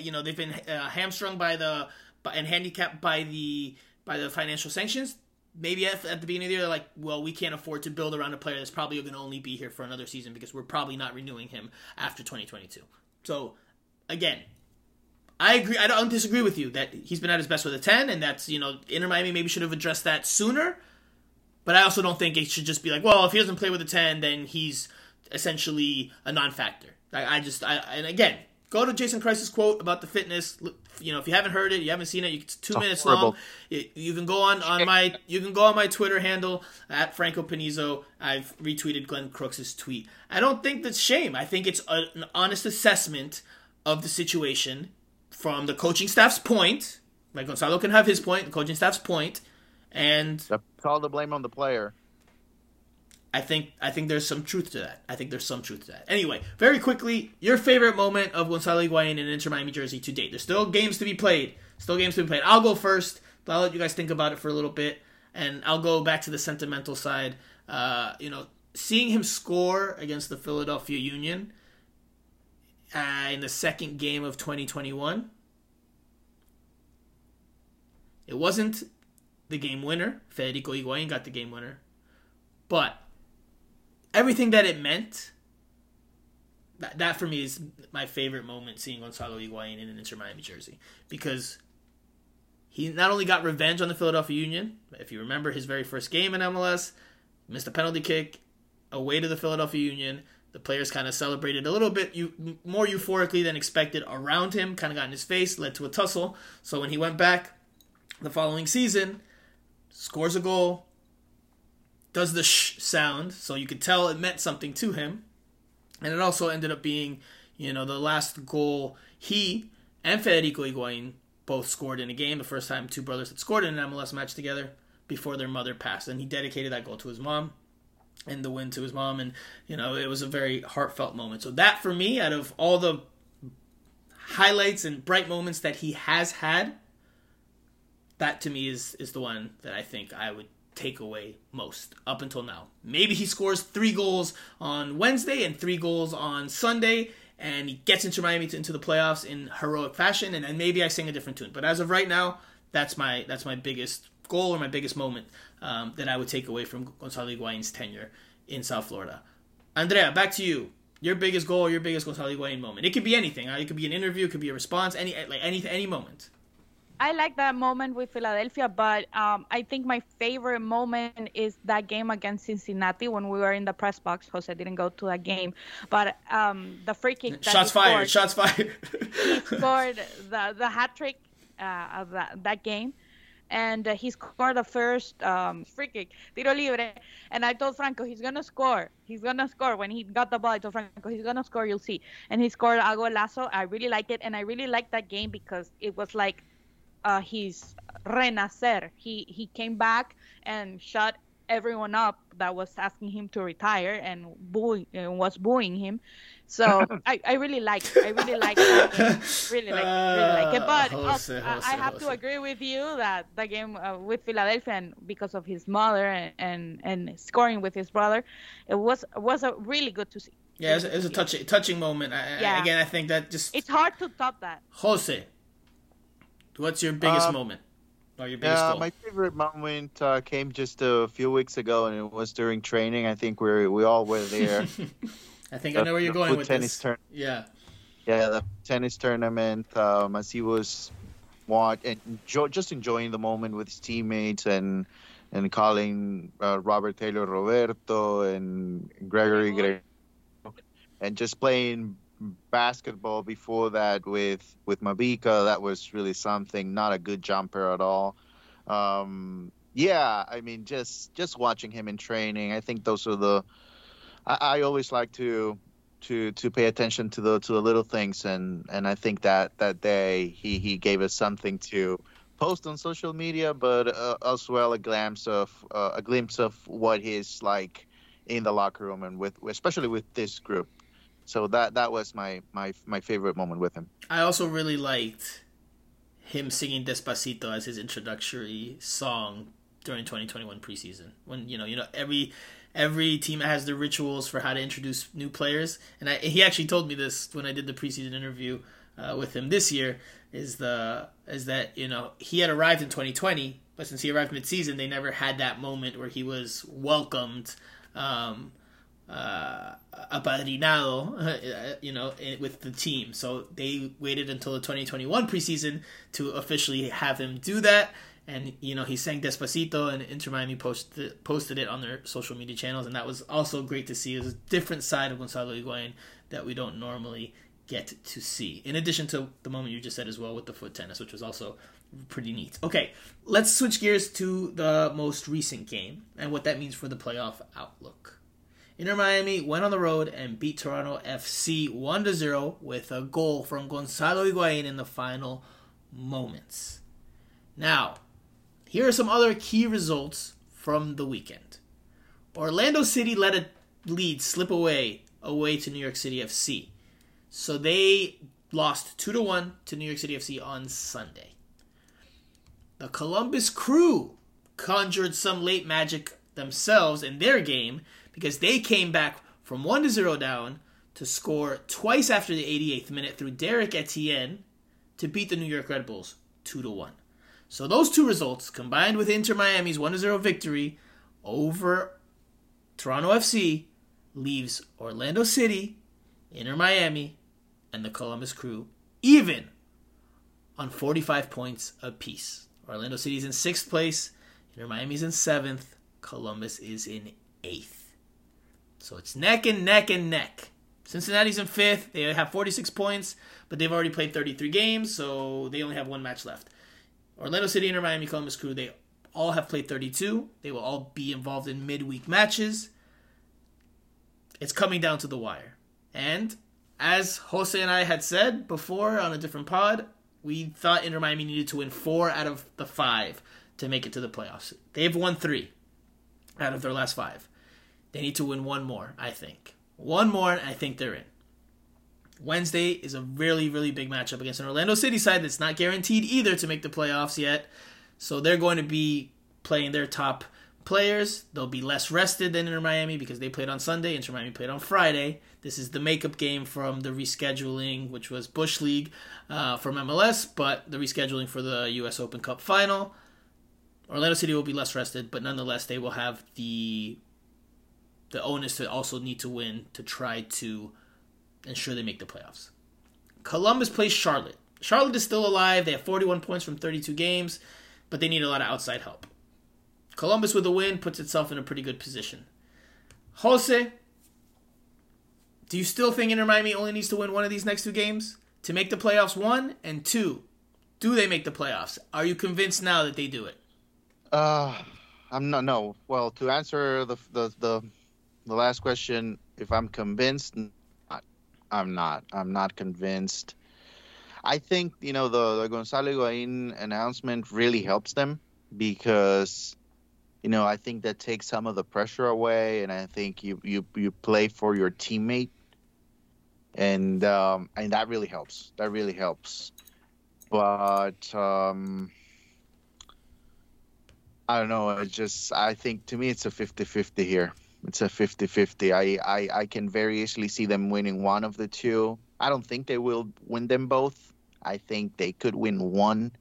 you know they've been uh, hamstrung by the by, and handicapped by the by the financial sanctions. Maybe at, at the beginning of the year, they're like, well, we can't afford to build around a player that's probably going to only be here for another season because we're probably not renewing him after 2022. So, again, I agree. I don't disagree with you that he's been at his best with a ten, and that's you know Inter Miami maybe should have addressed that sooner. But I also don't think it should just be like, well, if he doesn't play with a ten, then he's essentially a non-factor. I, I just, I, and again, go to Jason Kreis's quote about the fitness. You know, if you haven't heard it, you haven't seen it, it's two oh, minutes horrible. long. You, you, can go on on my you can go on my Twitter handle at Franco Panizo. I've retweeted Glenn Crooks's tweet. I don't think that's shame. I think it's a, an honest assessment of the situation from the coaching staff's point, like Gonzalo can have his point, the coaching staff's point, and That's all the blame on the player. I think I think there's some truth to that. I think there's some truth to that. Anyway, very quickly, your favorite moment of Gonzalo Higuain in Inter Miami jersey to date. There's still games to be played. Still games to be played. I'll go first. I'll let you guys think about it for a little bit, and I'll go back to the sentimental side. Uh, you know, seeing him score against the Philadelphia Union uh, in the second game of 2021. It wasn't the game winner. Federico Higuain got the game winner. But everything that it meant, that, that for me is my favorite moment seeing Gonzalo Higuain in an Inter Miami jersey. Because he not only got revenge on the Philadelphia Union, if you remember his very first game in MLS, missed a penalty kick away to the Philadelphia Union, the players kind of celebrated a little bit you, more euphorically than expected around him, kind of got in his face, led to a tussle. So when he went back the following season, scores a goal, does the sh sound, so you could tell it meant something to him. And it also ended up being, you know, the last goal he and Federico Higuain both scored in a game. The first time two brothers had scored in an MLS match together before their mother passed. And he dedicated that goal to his mom and the win to his mom, and you know it was a very heartfelt moment. So that for me, out of all the highlights and bright moments that he has had, that to me is is the one that I think I would take away most up until now. Maybe he scores three goals on Wednesday and three goals on Sunday, and he gets into Miami to, into the playoffs in heroic fashion, and then maybe I sing a different tune. But as of right now, that's my that's my biggest goal or my biggest moment um, that I would take away from Gonzalo Higuain's tenure in South Florida. Andrea, back to you. Your biggest goal your biggest Gonzalo Higuain moment. It could be anything. It could be an interview. It could be a response. Any like any any moment. I like that moment with Philadelphia, but um, I think my favorite moment is that game against Cincinnati when we were in the press box. Jose didn't go to that game, but um, the free kick. shots fired! Scored, shots fired! he scored the the hat trick uh, of that, that game and uh, he scored the first um, free kick, tiro libre. And I told Franco he's gonna score. He's gonna score. When he got the ball, I told Franco he's gonna score. You'll see. And he scored a golazo. I really like it, and I really like that game because it was like uh, his renacer. He he came back and shut everyone up that was asking him to retire and booing and was booing him. So I, I really like I really like really like really like it. But uh, Jose, Jose, I have Jose. to agree with you that the game uh, with Philadelphia and because of his mother and, and, and scoring with his brother, it was was a really good to see. Yeah, it was, it was a touching touching moment. I, yeah. again, I think that just it's hard to top that. Jose, what's your biggest uh, moment? Or your biggest Yeah, my favorite moment uh, came just a few weeks ago, and it was during training. I think we we all were there. I think I know where you're going with tennis this. turn- Yeah. yeah, the tennis tournament. Um, as he was watch and enjoy, just enjoying the moment with his teammates and and calling uh, Robert Taylor Roberto and Gregory Gre- and just playing basketball before that with with Mabika. That was really something. Not a good jumper at all. Um, yeah, I mean, just just watching him in training. I think those are the. I, I always like to to to pay attention to the to the little things and and I think that that day he he gave us something to post on social media but uh, as well a glimpse of uh, a glimpse of what he's like in the locker room and with especially with this group so that that was my my my favorite moment with him I also really liked him singing Despacito as his introductory song during 2021 preseason. When you know, you know every every team has their rituals for how to introduce new players, and I, he actually told me this when I did the preseason interview uh, with him this year. Is the is that you know he had arrived in 2020, but since he arrived mid-season, they never had that moment where he was welcomed. Um, uh, apadrinado, uh, you know, with the team. So they waited until the 2021 preseason to officially have him do that. And you know, he sang Despacito, and Inter Miami posted posted it on their social media channels, and that was also great to see. It was a different side of Gonzalo Higuain that we don't normally get to see. In addition to the moment you just said as well with the foot tennis, which was also pretty neat. Okay, let's switch gears to the most recent game and what that means for the playoff outlook. Inter Miami went on the road and beat Toronto FC 1 0 with a goal from Gonzalo Higuain in the final moments. Now, here are some other key results from the weekend. Orlando City let a lead slip away away to New York City FC. So they lost 2 to 1 to New York City FC on Sunday. The Columbus Crew conjured some late magic themselves in their game because they came back from 1 to 0 down to score twice after the 88th minute through Derrick Etienne to beat the New York Red Bulls 2 to 1. So those two results combined with Inter Miami's 1 to 0 victory over Toronto FC leaves Orlando City, Inter Miami, and the Columbus Crew even on 45 points apiece. Orlando City's in sixth place, Inter Miami's in seventh, Columbus is in eighth. So it's neck and neck and neck. Cincinnati's in fifth. They have 46 points, but they've already played 33 games, so they only have one match left. Orlando City, Inter Miami, Columbus Crew, they all have played 32. They will all be involved in midweek matches. It's coming down to the wire. And as Jose and I had said before on a different pod, we thought Inter Miami needed to win four out of the five to make it to the playoffs. They've won three out of their last five. They need to win one more, I think. One more, and I think they're in. Wednesday is a really, really big matchup against an Orlando City side that's not guaranteed either to make the playoffs yet. So they're going to be playing their top players. They'll be less rested than Inter Miami because they played on Sunday. Inter Miami played on Friday. This is the makeup game from the rescheduling, which was Bush League uh, from MLS, but the rescheduling for the U.S. Open Cup final. Orlando City will be less rested, but nonetheless, they will have the the onus to also need to win to try to ensure they make the playoffs. Columbus plays Charlotte. Charlotte is still alive. They have 41 points from 32 games, but they need a lot of outside help. Columbus with a win puts itself in a pretty good position. Jose, do you still think Inter Miami only needs to win one of these next two games to make the playoffs? One and two, do they make the playoffs? Are you convinced now that they do it? Uh, I'm not. No. Well, to answer the the the, the last question, if I'm convinced. I'm not. I'm not convinced. I think you know the, the Gonzalo Higuain announcement really helps them because you know I think that takes some of the pressure away, and I think you you you play for your teammate, and um, and that really helps. That really helps. But um, I don't know. It's just I think to me it's a 50-50 here. It's a 50-50. I, I I can very easily see them winning one of the two. I don't think they will win them both. I think they could win one.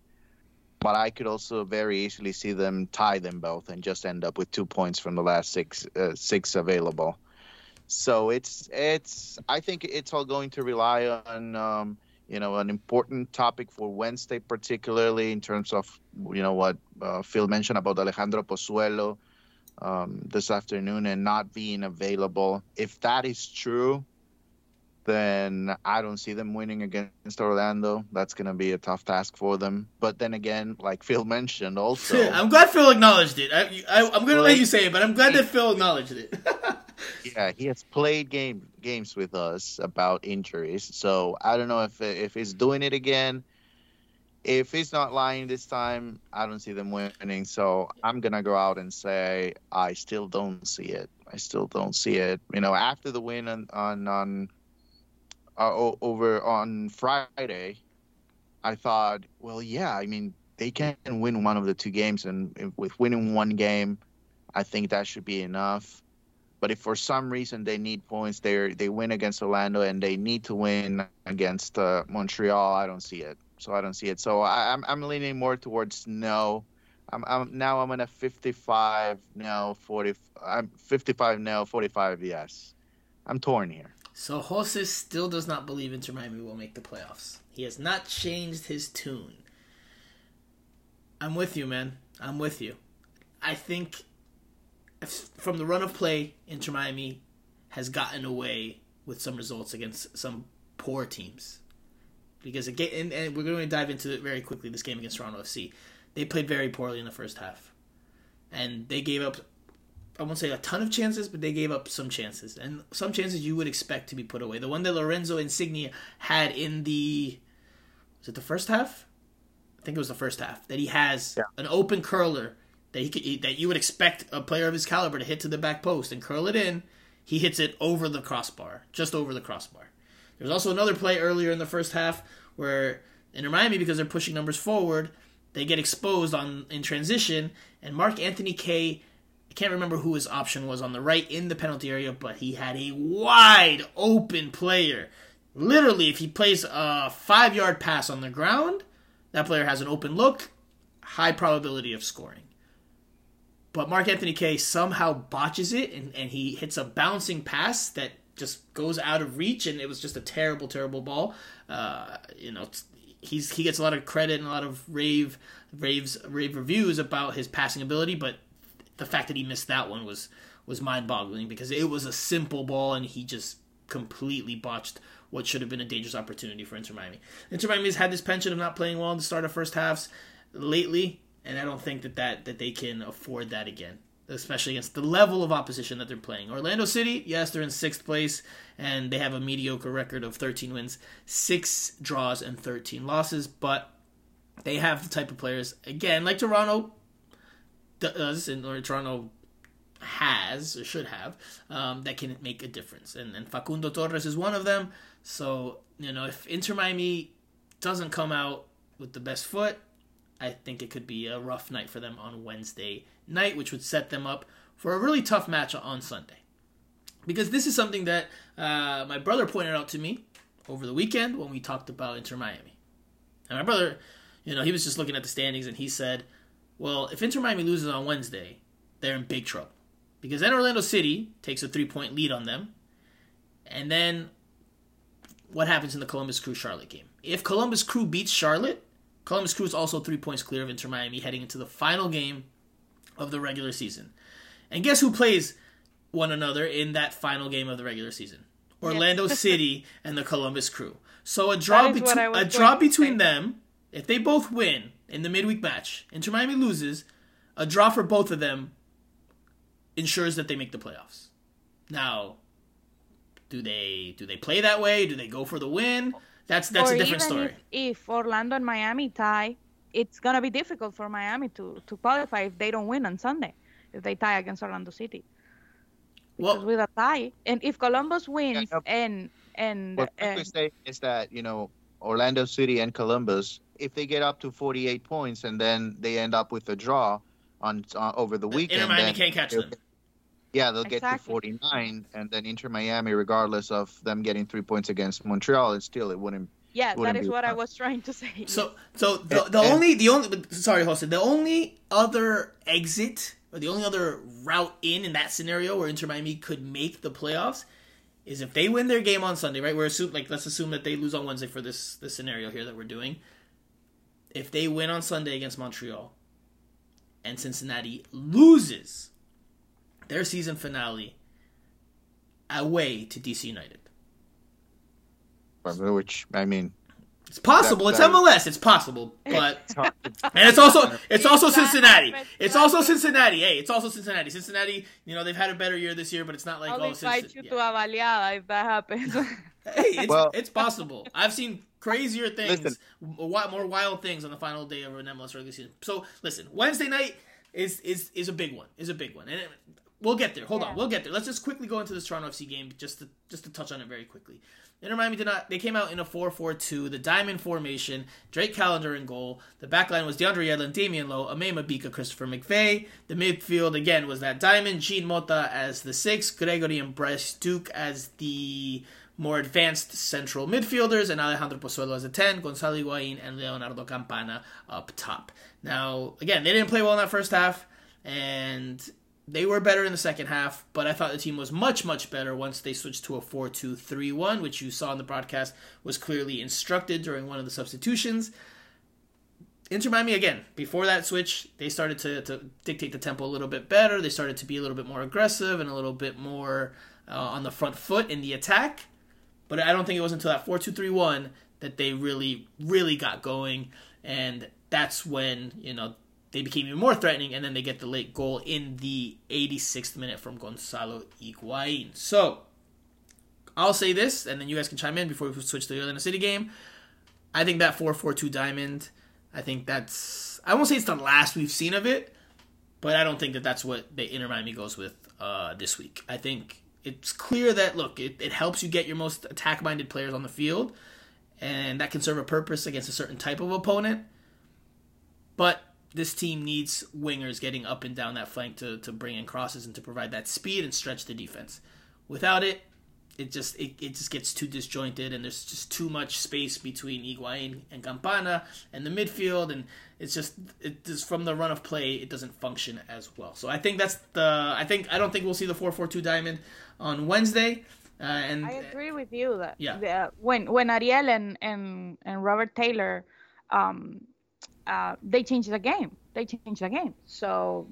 but I could also very easily see them tie them both and just end up with two points from the last six uh, six available. So it's it's I think it's all going to rely on um, you know an important topic for Wednesday, particularly in terms of you know what uh, Phil mentioned about Alejandro Pozuelo um, this afternoon and not being available. If that is true, then I don't see them winning against Orlando. That's going to be a tough task for them. But then again, like Phil mentioned, also, I'm glad Phil acknowledged it. I, I, am going to let you say it, but I'm glad that Phil acknowledged it. yeah, he has played game games with us about injuries, so I don't know if if he's doing it again. If he's not lying this time, I don't see them winning. So I'm gonna go out and say I still don't see it. I still don't see it. You know, after the win on on, on uh, over on Friday, I thought, well, yeah, I mean, they can win one of the two games, and with winning one game, I think that should be enough. But if for some reason they need points, they they win against Orlando and they need to win against uh, Montreal, I don't see it. So I don't see it. So I, am I'm, I'm leaning more towards no. I'm, I'm now I'm in a 55 no 40. I'm 55 no 45 yes. I'm torn here. So Jose still does not believe Inter Miami will make the playoffs. He has not changed his tune. I'm with you, man. I'm with you. I think from the run of play, Inter Miami has gotten away with some results against some poor teams. Because again, and, and we're going to dive into it very quickly. This game against Toronto FC, they played very poorly in the first half, and they gave up I won't say a ton of chances, but they gave up some chances, and some chances you would expect to be put away. The one that Lorenzo Insigne had in the was it the first half? I think it was the first half that he has yeah. an open curler that he could, that you would expect a player of his caliber to hit to the back post and curl it in. He hits it over the crossbar, just over the crossbar. There's also another play earlier in the first half where in Miami because they're pushing numbers forward, they get exposed on in transition, and Mark Anthony Kaye I can't remember who his option was on the right in the penalty area, but he had a wide open player. Literally, if he plays a five yard pass on the ground, that player has an open look, high probability of scoring. But Mark Anthony Kaye somehow botches it and, and he hits a bouncing pass that just goes out of reach, and it was just a terrible, terrible ball. Uh, you know, he's he gets a lot of credit and a lot of rave raves rave reviews about his passing ability, but the fact that he missed that one was was mind-boggling because it was a simple ball and he just completely botched what should have been a dangerous opportunity for Inter Miami. Inter Miami has had this penchant of not playing well in the start of first halves lately, and I don't think that, that that they can afford that again, especially against the level of opposition that they're playing. Orlando City, yes, they're in sixth place, and they have a mediocre record of 13 wins, six draws, and 13 losses, but they have the type of players, again, like Toronto, does or Toronto has or should have um, that can make a difference. And, and Facundo Torres is one of them. So you know if Inter Miami doesn't come out with the best foot, I think it could be a rough night for them on Wednesday night, which would set them up for a really tough match on Sunday. Because this is something that uh, my brother pointed out to me over the weekend when we talked about Inter Miami. And my brother, you know, he was just looking at the standings and he said, well, if Inter Miami loses on Wednesday, they're in big trouble. Because then Orlando City takes a three point lead on them. And then what happens in the Columbus Crew Charlotte game? If Columbus Crew beats Charlotte, Columbus Crew is also three points clear of Inter Miami heading into the final game of the regular season. And guess who plays one another in that final game of the regular season? Orlando City and the Columbus Crew. So a draw, between a draw between them, if they both win, in the midweek match, Inter Miami loses, a draw for both of them ensures that they make the playoffs. Now, do they do they play that way? Do they go for the win? That's that's or a different story. If, if Orlando and Miami tie, it's gonna be difficult for Miami to to qualify if they don't win on Sunday. If they tie against Orlando City. Because well, with a tie, and if Columbus wins yeah, and and what uh, say is that you know Orlando City and Columbus if they get up to 48 points and then they end up with a draw on uh, over the weekend, Inter Miami can't catch them. Yeah, they'll exactly. get to 49, and then Inter Miami, regardless of them getting three points against Montreal, it still it wouldn't Yeah, that is what I was trying to say. So, so the, the only the only sorry, Jose, the only other exit or the only other route in in that scenario where Inter Miami could make the playoffs is if they win their game on Sunday, right? We're assume like let's assume that they lose on Wednesday for this this scenario here that we're doing. If they win on Sunday against Montreal, and Cincinnati loses their season finale away to DC United. Which I mean, it's possible. That, that, it's MLS. It's possible, but and it's also it's also Cincinnati. It's also Cincinnati. Hey, it's also Cincinnati. Cincinnati. You know they've had a better year this year, but it's not like I'll oh, invite you yeah. to Avaliada if that happens. hey, it's, well, it's possible. I've seen crazier things, listen. more wild things on the final day of an MLS regular season. So listen, Wednesday night is is is a big one. Is a big one, and it, we'll get there. Hold yeah. on, we'll get there. Let's just quickly go into this Toronto FC game just to just to touch on it very quickly. Inter Miami did not. They came out in a 4-4-2, the diamond formation. Drake Callender in goal. The backline was DeAndre Yedlin, Damion Lowe, Mabika, Christopher McVey. The midfield again was that diamond. Jean Mota as the six, Gregore and Bryce Duke as the more advanced central midfielders, and Alejandro Pozuelo as a 10, Gonzalo Higuain and Leonardo Campana up top. Now, again, they didn't play well in that first half, and they were better in the second half, but I thought the team was much, much better once they switched to a 4 2 3 1, which you saw in the broadcast was clearly instructed during one of the substitutions. Inter Miami, again, before that switch, they started to, to dictate the tempo a little bit better. They started to be a little bit more aggressive and a little bit more uh, on the front foot in the attack. But I don't think it was until that 4 2 3 1 that they really, really got going. And that's when, you know, they became even more threatening, and then they get the late goal in the 86th minute from Gonzalo Higuain. So, I'll say this, and then you guys can chime in before we switch to the Atlanta City game. I think that 4 4 2 diamond, I think that's. I won't say it's the last we've seen of it, but I don't think that that's what the Inter Miami goes with uh, this week. I think it's clear that, look, it, it helps you get your most attack minded players on the field, and that can serve a purpose against a certain type of opponent. But this team needs wingers getting up and down that flank to, to bring in crosses and to provide that speed and stretch the defense. Without it, it just it, it just gets too disjointed and there's just too much space between Higuain and Campana and the midfield and it's just it just from the run of play it doesn't function as well. So I think that's the I think I don't think we'll see the 4-4-2 diamond on Wednesday. Uh, and I agree with you that yeah. The, when when Ariel and and and Robert Taylor um, uh, they change the game. They change the game. So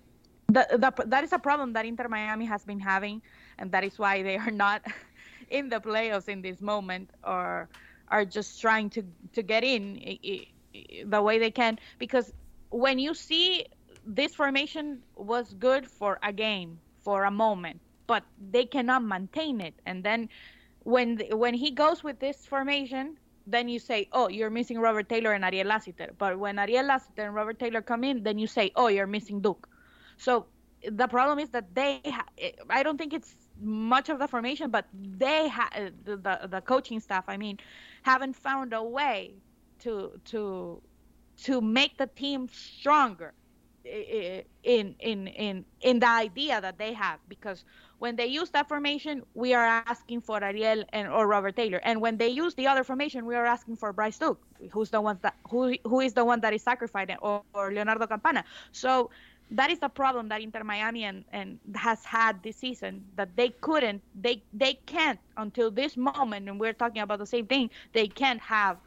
the, that is a problem that Inter Miami has been having, and that is why they are not in the playoffs in this moment, or are just trying to to get in the way they can. Because when you see this formation was good for a game, for a moment, but they cannot maintain it, and then when when he goes with this formation then you say, oh, you're missing Robert Taylor and Ariel Lassiter. But when Ariel Lassiter and Robert Taylor come in, then you say, oh, you're missing Duke. So the problem is that they, ha- eh, I don't think it's much of the formation, but they, ha- eh, the, the, the coaching staff, I mean, haven't found a way to to to make the team stronger eh, in in in in the idea that they have because when they use that formation, we are asking for Ariel and or Robert Taylor, and when they use the other formation, we are asking for Bryce Duke, who's the one that who who is the one that is sacrificed, or, or Leonardo Campana. So that is the problem that Inter Miami and, and has had this season that they couldn't they they can't until this moment and we're talking about the same thing they can't have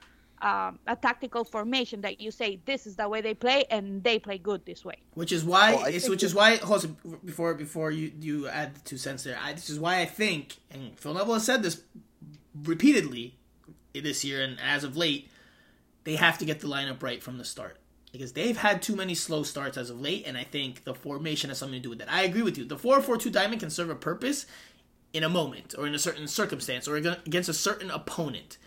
um, a tactical formation that you say this is the way they play and they play good this way. Which is why well, it's which is why Jose, before before you you add the two cents there. I, this is why I think and Phil Neville has said this repeatedly this year and as of late they have to get the lineup right from the start because they've had too many slow starts as of late and I think the formation has something to do with that. I agree with you. The 4-4-2 diamond can serve a purpose in a moment or in a certain circumstance or against a certain opponent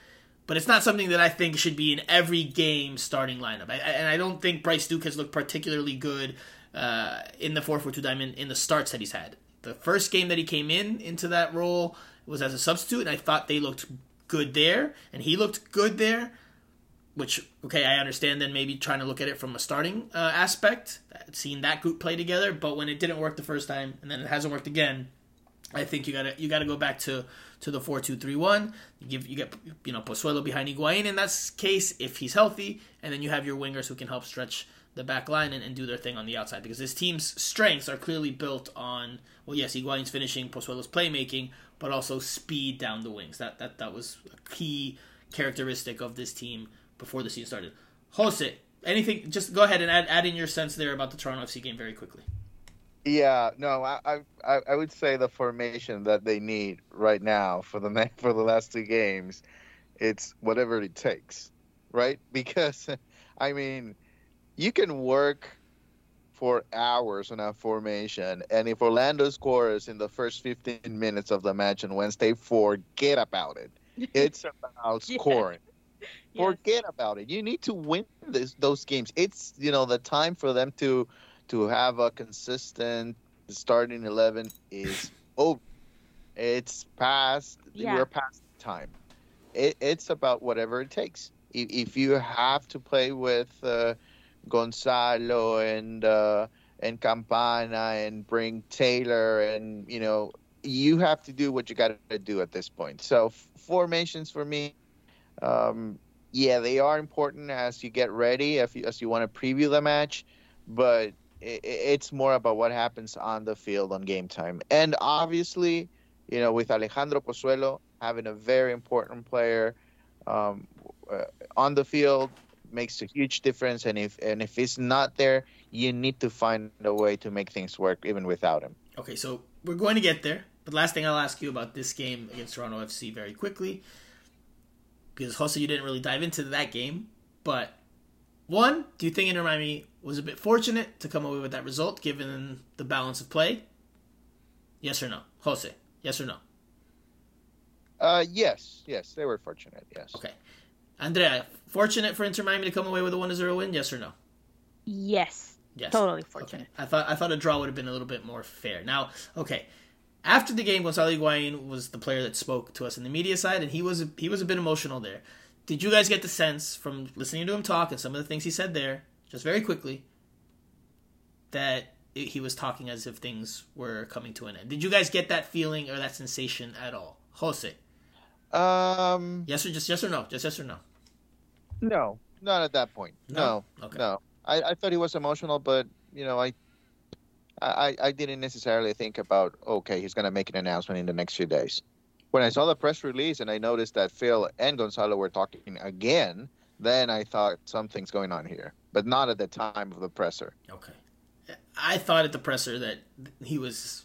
but it's not something that I think should be in every game starting lineup. I, and I don't think Bryce Duke has looked particularly good uh, in the 4 4 2 diamond in the starts that he's had. The first game that he came in into that role was as a substitute, and I thought they looked good there, and he looked good there. Which, okay, I understand then maybe trying to look at it from a starting uh, aspect, seeing that group play together, but when it didn't work the first time and then it hasn't worked again, I think you gotta you gotta go back to to the four two three one. You give you get you know Pozuelo behind Higuain in that case if he's healthy, and then you have your wingers who can help stretch the back line and, and do their thing on the outside because this team's strengths are clearly built on well yes Higuain's finishing, Pozuelo's playmaking, but also speed down the wings. That that that was a key characteristic of this team before the season started. Jose, anything? Just go ahead and add add in your sense there about the Toronto FC game very quickly. Yeah, no, I, I I would say the formation that they need right now for the for the last two games, it's whatever it takes, right? Because, I mean, you can work for hours on a formation, and if Orlando scores in the first 15 minutes of the match on Wednesday, forget about it. It's about scoring. Yes. Forget about it. You need to win this, those games. It's you know the time for them to to have a consistent starting eleven is over. It's past. Yeah. We're past time. It, it's about whatever it takes. If, if you have to play with uh, Gonzalo and uh, and Campana and bring Taylor and you know you have to do what you got to do at this point. So formations for me, um, yeah, they are important as you get ready, if you, as you want to preview the match, but it's more about what happens on the field on game time. And obviously, you know, with Alejandro Pozuelo having a very important player um, uh, on the field makes a huge difference. And if and if he's not there, you need to find a way to make things work even without him. Okay, so we're going to get there. But last thing I'll ask you about this game against Toronto FC very quickly, because Jose, you didn't really dive into that game. But one, do you think Inter Miami was a bit fortunate to come away with that result given the balance of play? Yes or no, Jose? Yes or no? Uh, yes, yes, they were fortunate. Yes. Okay, Andrea, fortunate for Inter Miami to come away with a one 0 win. Yes or no? Yes. Yes. Totally fortunate. Okay. I thought I thought a draw would have been a little bit more fair. Now, okay, after the game, Gonzalo Higuain was the player that spoke to us in the media side, and he was he was a bit emotional there. Did you guys get the sense from listening to him talk and some of the things he said there, just very quickly, that it, he was talking as if things were coming to an end? Did you guys get that feeling or that sensation at all, Jose? Um. Yes or just yes or no? Just yes or no? No, not at that point. No, no. Okay. no. I, I thought he was emotional, but you know, I I, I didn't necessarily think about okay, he's going to make an announcement in the next few days. When I saw the press release and I noticed that Phil and Gonzalo were talking again, then I thought something's going on here, but not at the time of the presser. Okay, I thought at the presser that he was,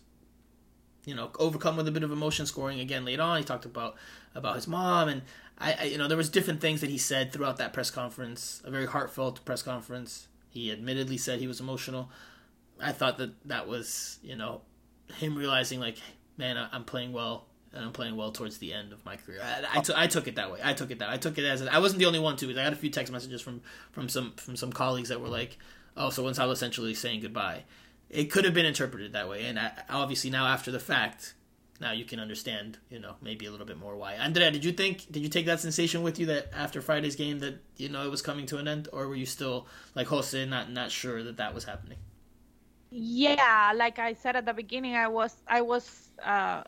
you know, overcome with a bit of emotion, scoring again late on. He talked about about his mom, and I, I you know, there was different things that he said throughout that press conference. A very heartfelt press conference. He admittedly said he was emotional. I thought that that was you know him realizing like man I'm playing well and I'm playing well towards the end of my career. I, I, t- I took it that way. I took it that. I took it as I wasn't the only one to. I got a few text messages from from some from some colleagues that were like, "Oh, so Gonzalo essentially saying goodbye." It could have been interpreted that way, and I, obviously now after the fact, now you can understand, you know, maybe a little bit more why. Andrea, did you think, did you take that sensation with you that after Friday's game that you know it was coming to an end, or were you still like Jose, not not sure that that was happening? Yeah, like I said at the beginning, I was I was uh,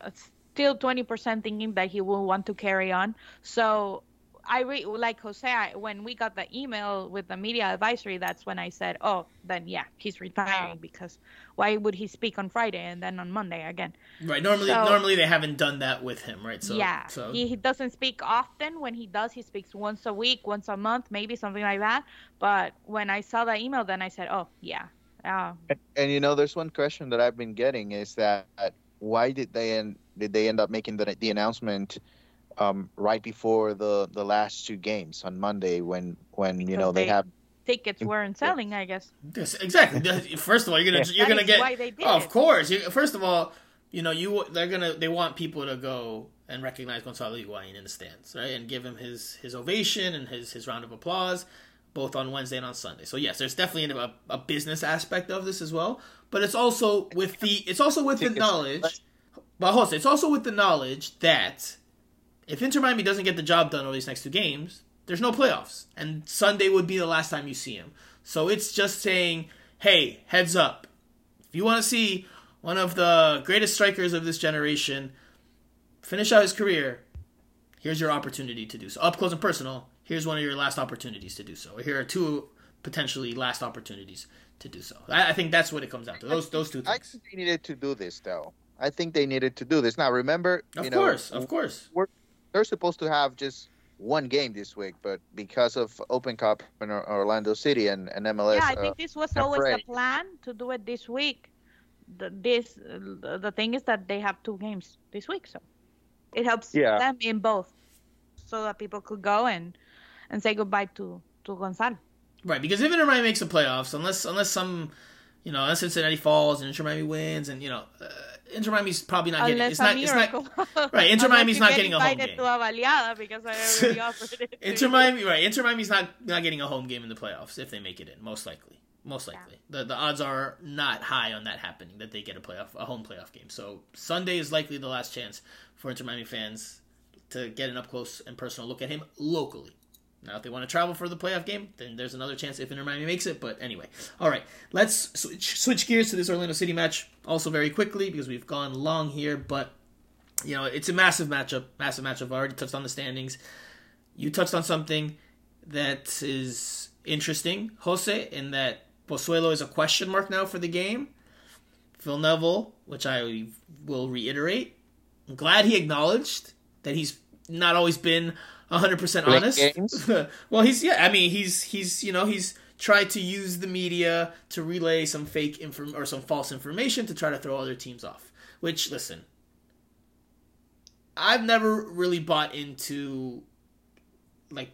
still 20% thinking that he will want to carry on. So I re- like Jose I, when we got the email with the media advisory. That's when I said, "Oh, then yeah, he's retiring because why would he speak on Friday and then on Monday again?" Right. Normally, so, normally they haven't done that with him, right? So yeah, so. He, he doesn't speak often. When he does, he speaks once a week, once a month, maybe something like that. But when I saw the email, then I said, "Oh, yeah, yeah. And, and, you know, there's one question that I've been getting is that why did they end did they end up making the the announcement um, right before the the last two games on Monday when when because you know they, they have tickets weren't selling, I guess. Yes, exactly. First of all, you're gonna you're gonna get. Why they did oh, of course. You, first of all, you know you they're gonna they want people to go and recognize Gonzalo Higuain in the stands, right, and give him his his ovation and his his round of applause both on Wednesday and on Sunday. So yes, there's definitely a, a business aspect of this as well, but it's also with the it's also with the knowledge. But Jose, it's also with the knowledge that if Inter Miami doesn't get the job done over these next two games, there's no playoffs, and Sunday would be the last time you see him. So it's just saying, hey, heads up, if you want to see one of the greatest strikers of this generation, finish out his career, here's your opportunity to do so. Up close and personal, here's one of your last opportunities to do so. Here are two potentially last opportunities to do so. I, I think that's what it comes down to. Those those two I things. think they needed to do this, though. I think they needed to do this. Now, remember, Of you know, course, of course. we're, they're supposed to have just one game this week, but because of Open Cup in Orlando City and, and MLS, yeah, I uh, think this was they're always the plan to do it this week. The, this uh, the thing is that they have two games this week, so it helps Yeah. them in both, so that people could go and and say goodbye to to Gonzalo. Right, because if Inter Miami makes the playoffs, unless unless some, you know, unless Cincinnati falls and Inter Miami wins, and you know, uh, Inter Miami's probably not getting. Unless It's a not. It's not. Right, Inter Miami's not getting a home game. to a baleada because I already offered it. Inter. Miami, right? Inter Miami's not not getting a home game in the playoffs if they make it in. Most likely, most likely, yeah. the the odds are not high on that happening that they get a playoff a home playoff game. So Sunday is likely the last chance for Inter Miami fans to get an up close and personal look at him locally. Now, if they want to travel for the playoff game, then there's another chance if Inter Miami makes it. But anyway, all right, let's switch, switch gears to this Orlando City match also very quickly because we've gone long here. But you know, it's a massive matchup. Massive matchup. I already touched on the standings. You touched on something that is interesting, Jose, in that Pozuelo is a question mark now for the game. Phil Neville, which I will reiterate, I'm glad he acknowledged that he's not always been 100% honest. well, he's yeah, I mean, he's he's, you know, he's tried to use the media to relay some fake inform or some false information to try to throw other teams off. Which listen, I've never really bought into like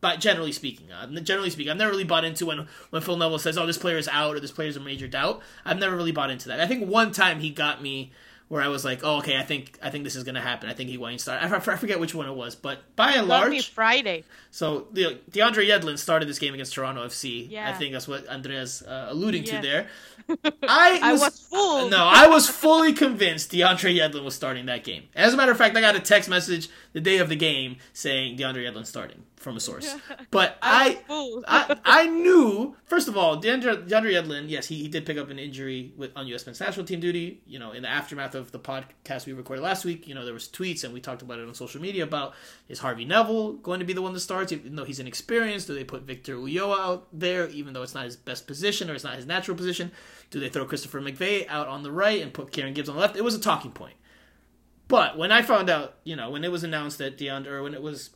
but generally speaking, uh, generally speaking, I've never really bought into when when Phil Neville says, "Oh, this player is out" or "This player is a major doubt." I've never really bought into that. I think one time he got me where I was like, "Oh, okay, I think I think this is going to happen. I think he won't start." I, I forget which one it was, but by and me large, Friday. so the DeAndre Yedlin started this game against Toronto FC. Yeah. I think that's what Andrea's uh, alluding Yes. to there. I I was, was fooled. no, I was fully convinced DeAndre Yedlin was starting that game. As a matter of fact, I got a text message the day of the game saying DeAndre Yedlin starting from a source. But I I. I, knew first of all DeAndre, DeAndre Yedlin. Yes, he, he did pick up an injury with on U.S. men's national team duty. You know, in the aftermath of the podcast we recorded last week, you know there was tweets and we talked about it on social media about is Harvey Neville going to be the one that starts, even though he's inexperienced? Do they put Victor Ulloa out there, even though it's not his best position or it's not his natural position? Do they throw Christopher McVey out on the right and put Kieran Gibbs on the left? It was a talking point. But when I found out, you know, when it was announced that DeAndre, or when it was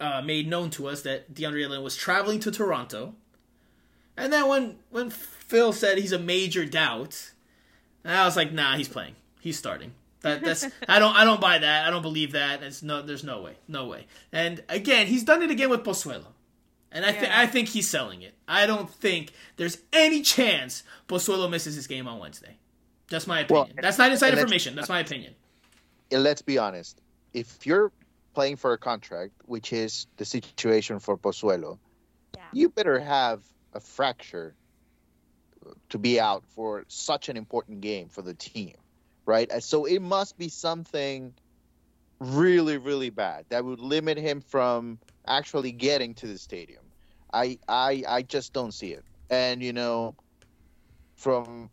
uh, made known to us that DeAndre Yedlin was traveling to Toronto, and then when when Phil said he's a major doubt, I was like, nah, he's playing, he's starting. That, that's I don't I don't buy that. I don't believe that. It's no, there's no way, no way. And again, he's done it again with Pozuelo, and I think Yeah. I think he's selling it. I don't think there's any chance Pozuelo misses his game on Wednesday. That's my opinion. Well, that's not inside information. That's my opinion. and let's be honest, if you're playing for a contract, which is the situation for Pozuelo, Yeah. you better have a fracture to be out for such an important game for the team, right? So it must be something really, really bad that would limit him from actually getting to the stadium. I, I, I just don't see it. And you know, from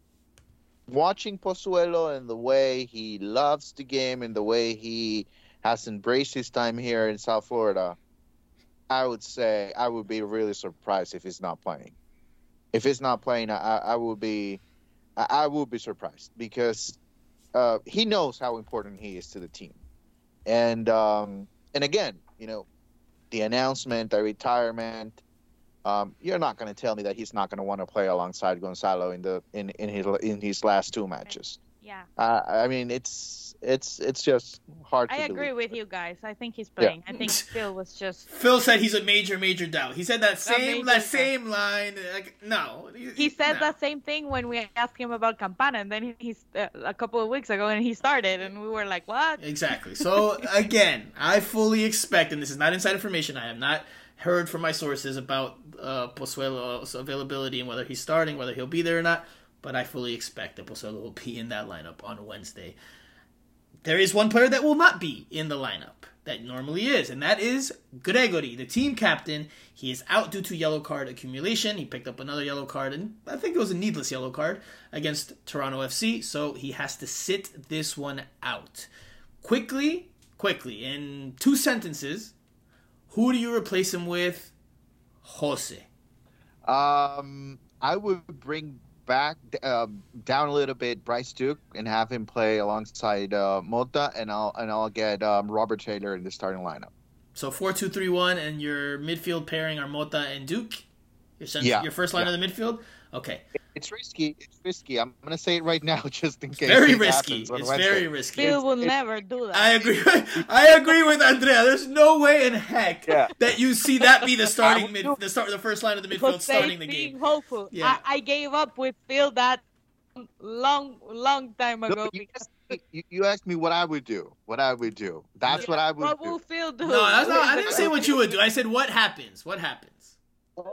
watching Pozuelo and the way he loves the game and the way he has embraced his time here in South Florida, I would say I would be really surprised if he's not playing. If he's not playing, I, I would be, I, I would be surprised because uh, he knows how important he is to the team, and um, and again, you know, the announcement, the retirement. Um, you're not going to tell me that he's not going to want to play alongside Gonzalo in the in in his in his last two matches. Yeah. Uh, I mean, it's it's it's just hard. to I agree believe. with you guys. I think he's playing. I think Phil was just Phil said he's a major, major doubt. He said that same that doubt. same line. Like, no, he said no. the same thing when we asked him about Campana, and then he's uh, a couple of weeks ago, and he started, and we were like, "What?" Exactly. So again, I fully expect, and this is not inside information. I have not heard from my sources about uh, Pozuelo's availability and whether he's starting, whether he'll be there or not. But I fully expect that Pozuelo will be in that lineup on Wednesday. There is one player that will not be in the lineup, that normally is, and that is Gregore, the team captain. He is out due to yellow card accumulation. He picked up another yellow card, and I think it was a needless yellow card against Toronto FC, so he has to sit this one out. Quickly, quickly, in two sentences, who do you replace him with? Jose. Um, I would bring back uh, down a little bit Bryce Duke and have him play alongside uh, Mota, and I'll and I'll get um, Robert Taylor in the starting lineup. So four two three one, and your midfield pairing are Mota and Duke. Your, center, Yeah, your first line yeah. of the midfield. Okay, It's risky. It's risky. I'm gonna say it right now, just in case. very risky. It's Wednesday. very risky. Phil will it's- never do that. I agree. I agree with Andrea. There's no way in heck Yeah. that you see that be the starting would mid, the start, the first line of the midfield Jose starting the being game. hopeful. Yeah. I, I gave up with Phil that long, long time No, ago. you, because- asked me, you, you asked me what I would do. What I would do. That's what I would what do. will Phil do? No, that's not. I didn't say what you would do. I said what happens. What happens.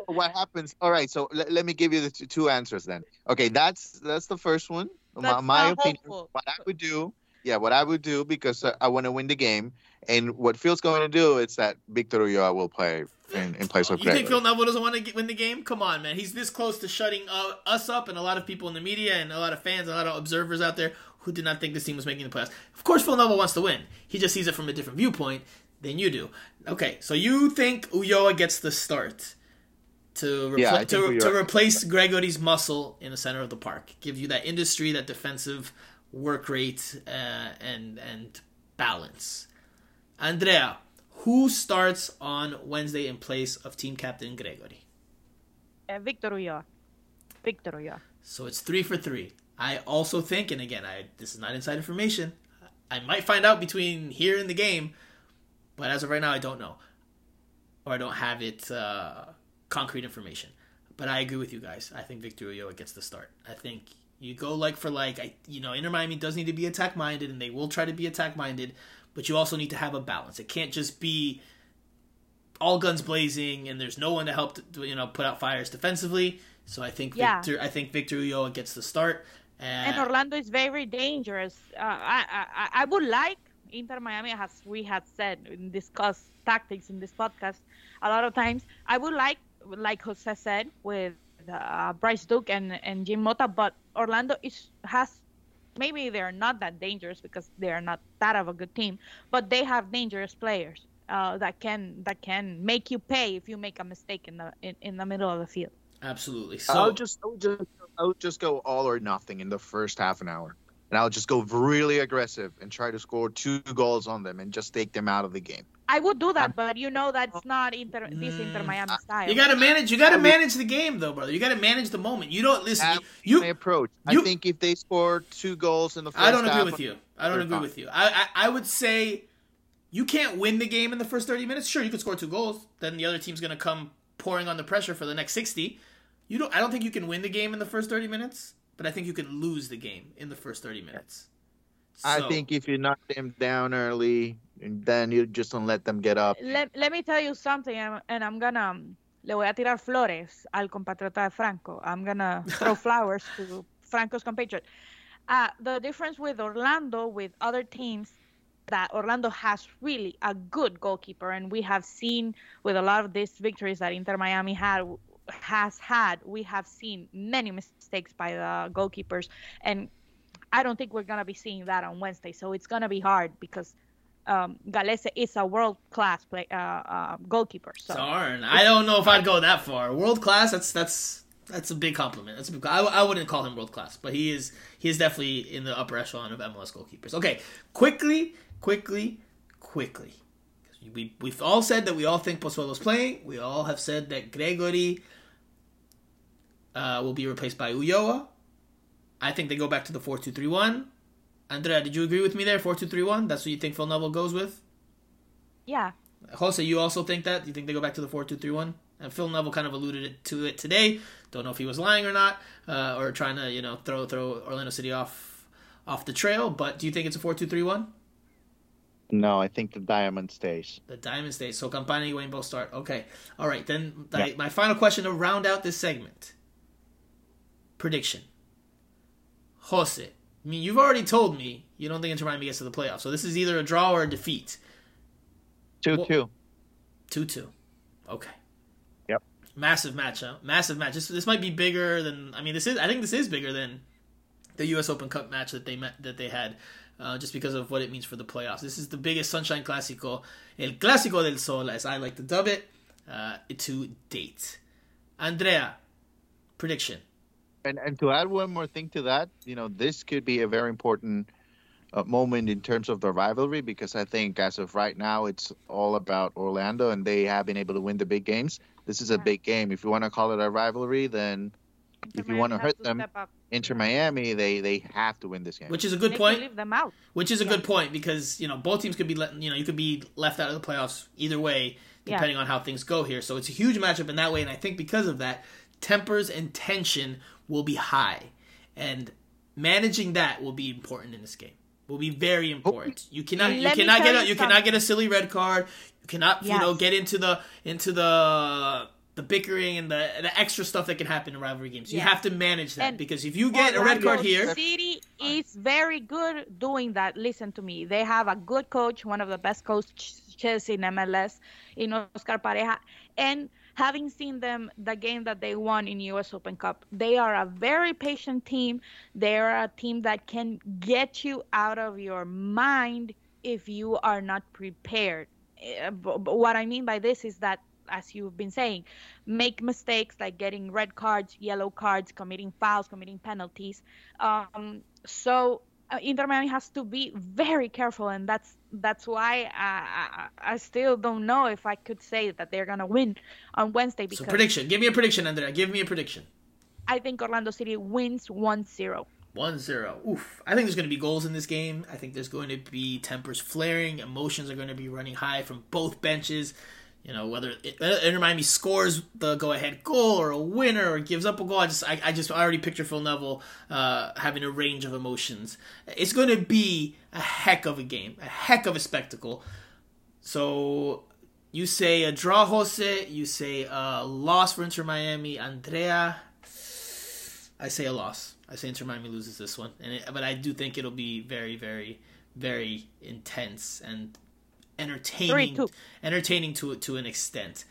What happens? All right. So let, let me give you the two, two answers then. Okay, that's that's the first one. my That's my not opinion. hopeful. What I would do. Yeah, what I would do because uh, I want to win the game, and what Phil's going to do is that Victor Ulloa will play in, in place of You think Phil Neville doesn't want to win the game? Come on, man. He's this close to shutting uh, us up, and a lot of people in the media, and a lot of fans, a lot of observers out there who did not think this team was making the playoffs. Of course, Phil Neville wants to win. He just sees it from a different viewpoint than you do. Okay, so you think Ulloa gets the start to repl- Yeah, to, think to replace Gregore's muscle in the center of the park, give you that industry, that defensive work rate, uh, and and balance. Andrea, who starts on Wednesday in place of team captain Gregory? Uh, Victor Ulloa. Victor Ulloa. So it's three for three. I also think, and again, I this is not inside information. I might find out between here and the game, but as of right now, I don't know, or I don't have it uh, concrete information. But I agree with you guys. I think Victor Ulloa gets the start. I think you go like for like. I you know Inter Miami does need to be attack minded, and they will try to be attack minded. But you also need to have a balance. It can't just be all guns blazing, and there's no one to help to, you know put out fires defensively. So I think Yeah. Victor, I think Victor Ulloa gets the start. And And Orlando is very dangerous. Uh, I, I I would like Inter Miami, as we had said and discussed tactics in this podcast a lot of times. I would like, like Jose said, with uh, Bryce Duke and and Jean Mota, but Orlando is has maybe they're not that dangerous because they're not that of a good team, but they have dangerous players uh, that can that can make you pay if you make a mistake in the in, in the middle of the field. absolutely. So I'll just, I'll just, I'll just go all or nothing in the first half an hour, and I'll just go really aggressive and try to score two goals on them and just take them out of the game. I would do that, but you know that's not Inter this Inter Mm, Miami style. you got to manage. You got to manage the game, though, brother. You got to manage the moment. You don't listen. That You, my approach. you- I think if they score two goals in the first I don't agree half, with you. I don't agree fine. with you. I, I I would say you can't win the game in the first thirty minutes. Sure, you could score two goals. Then the other team's gonna come pouring on the pressure for the next sixty. You don't. I don't think you can win the game in the first thirty minutes, but I think you can lose the game in the first thirty minutes. I think if you knock them down early, and then you just don't let them get up. let, let me tell you something, and and I'm gonna um, le voy a tirar flores al compatriota de Franco. I'm gonna throw flowers to Franco's compatriot. Uh, the difference with Orlando, with other teams, that Orlando has really a good goalkeeper, and we have seen with a lot of these victories that Inter Miami had has had, we have seen many mistakes by the goalkeepers, and I don't think we're gonna be seeing that on Wednesday. So it's gonna be hard because um, Gallese is a world class play uh, uh, goalkeeper. So Darn, I don't know if I'd go that far. World class, that's that's that's a big compliment. That's a big, I, I wouldn't call him world class, but he is he is definitely in the upper echelon of MLS goalkeepers. Okay, quickly, quickly, quickly. We we've all said that we all think Pozuelo's playing. We all have said that Gregore uh, will be replaced by Ulloa. I think they go back to the four two three one. Andrea, did you agree with me there? Four two three one. That's what you think Phil Neville goes with? yeah, Jose, you also think that? You think they go back to the four two three one? And Phil Neville kind of alluded to it today. Don't know if he was lying or not, uh, or trying to you know throw throw Orlando City off off the trail. But do you think it's a four two three one? No, I think the diamond stays. The Diamond stays. So Campana and Wayne both start. Okay. All right. Then Yeah. my, my final question to round out this segment. Prediction. Jose. I mean, you've already told me you don't think Inter Miami gets to the playoffs. So this is either a draw or a defeat. Two well, two. Two two. Okay. Yep. Massive match, huh? Massive match. This this might be bigger than I mean this is I think this is bigger than the US Open Cup match that they met that they had. Uh, just because of what it means for the playoffs. This is the biggest Sunshine Clásico, El Clásico del Sol, as I like to dub it, uh, to date. Andrea, prediction. And and to add one more thing to that, you know, this could be a very important uh, moment in terms of the rivalry because I think as of right now it's all about Orlando and they have been able to win the big games. This is a big game. If you want to call it a rivalry, then Inter if you want to hurt them, Inter Miami, they they have to win this game. Which is a good they point. Leave them out. Which is a yeah. good point because you know both teams could be let, you know you could be left out of the playoffs either way depending yeah. on how things go here. So it's a huge matchup in that way, and I think because of that, tempers and tension will be high, and managing that will be important in this game will be very oh, important. You cannot you cannot get a, you cannot get a silly red card. You cannot yes. you know get into the into the the bickering and the the extra stuff that can happen in rivalry games. You yes. have to manage that and because if you get a red card here, City is very good doing that. Listen to me. They have a good coach, one of the best coaches in MLS, in Oscar Pareja, and having seen them the game that they won in US Open Cup, they are a very patient team. They are a team that can get you out of your mind if you are not prepared. Eh, what I mean by this is that as you've been saying, make mistakes like getting red cards, yellow cards, committing fouls, committing penalties. Um, so Uh, Inter Miami has to be very careful, and that's that's why I, I, I still don't know if I could say that they're gonna win on Wednesday. Because so prediction, give me a prediction, Andrea. Give me a prediction. I think Orlando City wins 1-0. 1-0. Oof. I think there's going to be goals in this game. I think there's going to be tempers flaring. Emotions are going to be running high from both benches. You know, whether Inter Miami scores the go-ahead goal or a winner or gives up a goal, I just I, I just I already picture Phil Neville uh, having a range of emotions. It's going to be a heck of a game, a heck of a spectacle. So you say a draw, Jose. You say a loss for Inter Miami, Andrea. I say a loss. I say Inter Miami loses this one, and it, but I do think it'll be very, very, very intense and entertaining, Three, entertaining to to an extent.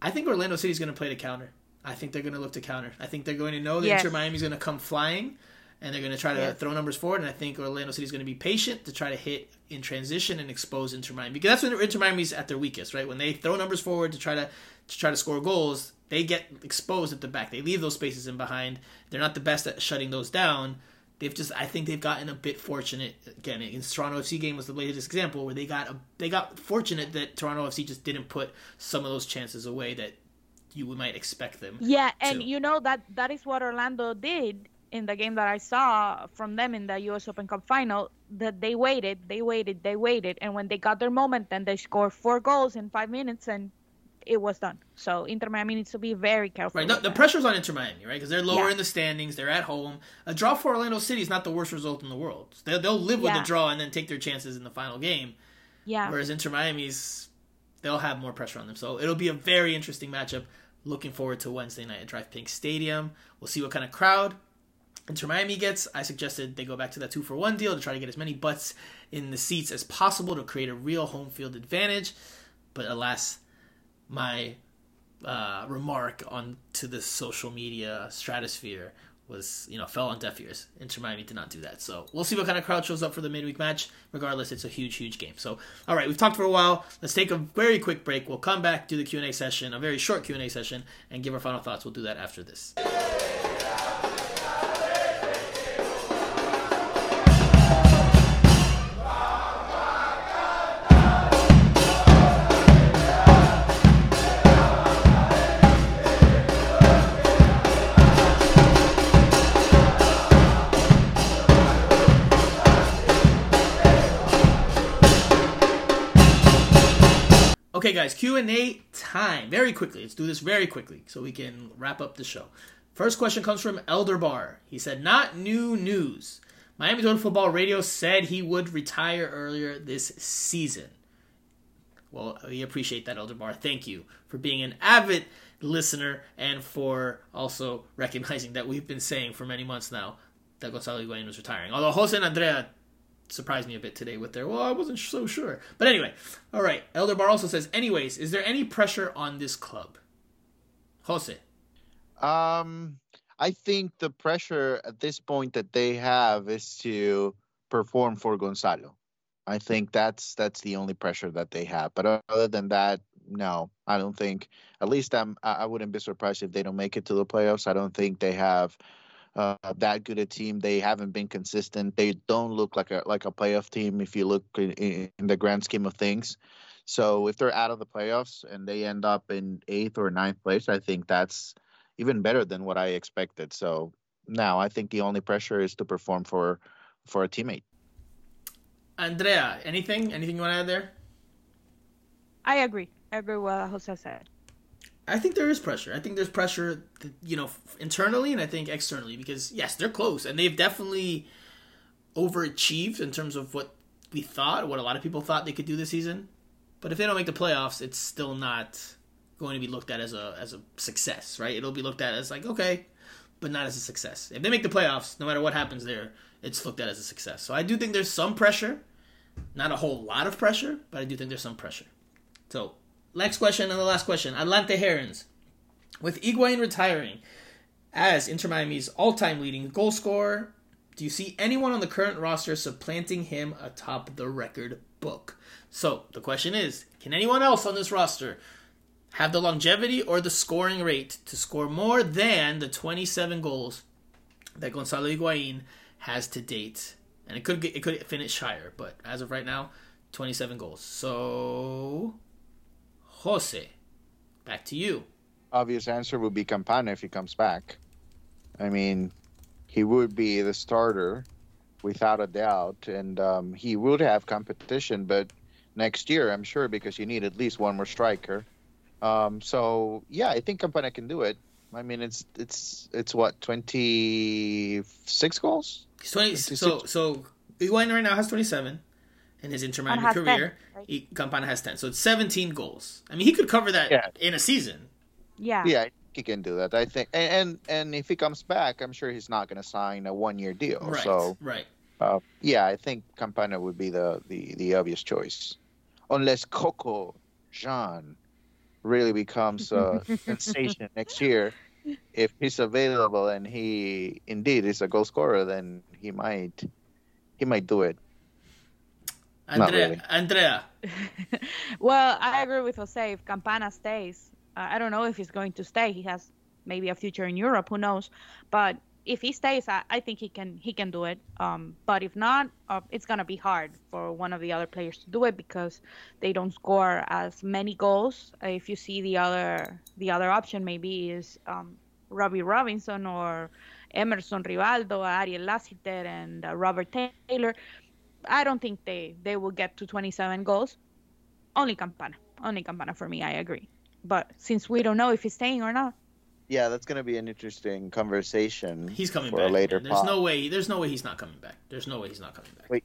I think Orlando City's going to play to counter. I think they're going to look to counter. I think they're going to know that yes. Inter Miami's going to come flying, and they're going to try to yes. throw numbers forward. And I think Orlando City's going to be patient to try to hit in transition and expose Inter Miami because that's when Inter Miami's at their weakest, right? When they throw numbers forward to try to to try to score goals, they get exposed at the back. They leave those spaces in behind. They're not the best at shutting those down they've just I think they've gotten a bit fortunate again against Toronto FC game was the latest example where they got a, they got fortunate that Toronto FC just didn't put some of those chances away that you might expect them. Yeah, and to. you know that that is what Orlando did in the game that I saw from them in the US Open Cup final that they waited, they waited, they waited and when they got their moment then they scored four goals in 5 minutes and it was done. So Inter Miami needs to be very careful. Right, the, the pressure's on Inter Miami, right? Because they're lower yeah. in the standings, they're at home. A draw for Orlando City is not the worst result in the world. They'll, they'll live with yeah. the draw and then take their chances in the final game. Yeah. Whereas Inter Miami's, they'll have more pressure on them. So it'll be a very interesting matchup. Looking forward to Wednesday night at DRV PNK Stadium. We'll see what kind of crowd Inter Miami gets. I suggested they go back to that two for one deal to try to get as many butts in the seats as possible to create a real home field advantage. But alas, my uh, remark on to the social media stratosphere was you know fell on deaf ears. Inter Miami did not do that, so we'll see what kind of crowd shows up for the midweek match. Regardless, it's a huge, huge game. So, all right, we've talked for a while. Let's take a very quick break. We'll come back, do the Q and A session, a very short Q and A session, and give our final thoughts. We'll do that after this. Okay, guys, Q and A time. Very quickly, let's do this very quickly so we can wrap up the show. First question comes from Elder Bar. He said, "Not new news. Miami Total Football Radio said he would retire earlier this season." Well, we appreciate that, Elder Bar. Thank you for being an avid listener and for also recognizing that we've been saying for many months now that Gonzalo Higuain was retiring. Although Jose and Andrea surprised me a bit today with their, well, I wasn't so sure. But anyway, all right. Elder Bar also says, anyways, is there any pressure on this club? Jose. Um, I think the pressure at this point that they have is to perform for Gonzalo. I think that's that's the only pressure that they have. But other than that, no, I don't think. At least I'm. I wouldn't be surprised if they don't make it to the playoffs. I don't think they have uh, that good a team. They haven't been consistent. They don't look like a like a playoff team if you look in, in the grand scheme of things. So if they're out of the playoffs and they end up in eighth or ninth place, I think that's even better than what I expected. So now I think the only pressure is to perform for for a teammate. Andrea, anything? Anything you want to add there? I agree. I agree with what Jose said. I think there is pressure. I think there's pressure, you know, internally and I think externally because yes, they're close and they've definitely overachieved in terms of what we thought, what a lot of people thought they could do this season. But if they don't make the playoffs, it's still not going to be looked at as a as a success, right? It'll be looked at as like okay, but not as a success. If they make the playoffs, no matter what happens there, it's looked at as a success. So I do think there's some pressure, not a whole lot of pressure, but I do think there's some pressure. So next question and the last question: Atlante Herons, with Higuain retiring as Inter Miami's all-time leading goal scorer, do you see anyone on the current roster supplanting him atop the record book? So the question is, can anyone else on this roster have the longevity or the scoring rate to score more than the 27 goals that Gonzalo Higuain has to date. And it could get, it could finish higher, but as of right now, 27 goals. So, Jose, back to you. Obvious answer would be Campana if he comes back. I mean, he would be the starter without a doubt, and um, he would have competition. But next year, I'm sure, because you need at least one more striker. Um, so yeah, I think Campana can do it. I mean, it's it's it's what twenty six goals. He's twenty. 26. So so Higuain right now has twenty seven in his Inter Miami career. 10, right? he, Campana has ten, so it's seventeen goals. I mean, he could cover that yeah. in a season. Yeah. Yeah, he can do that. I think, and and, and if he comes back, I'm sure he's not going to sign a one year deal. Right. So right. Uh, yeah, I think Campana would be the, the, the obvious choice, unless Coco Jean really becomes a sensation next year. If he's available and he indeed is a goal scorer, then he might he might do it. Andrea, really. Andrea. well, I agree with Jose. If Campana stays, uh, I don't know if he's going to stay. He has maybe a future in Europe. Who knows? But if he stays, I, I think he can he can do it. Um, but if not, uh, it's gonna be hard for one of the other players to do it because they don't score as many goals. Uh, if you see the other the other option maybe is um, Robbie Robinson or Emerson Rivaldo, Ariel Lassiter, and uh, Robert Taylor. I don't think they they will get to 27 goals. Only Campana, only Campana for me. I agree. But since we don't know if he's staying or not, yeah, that's going to be an interesting conversation. He's coming back. later. There's no way. There's no way he's not coming back. There's no way he's not coming back. Wait.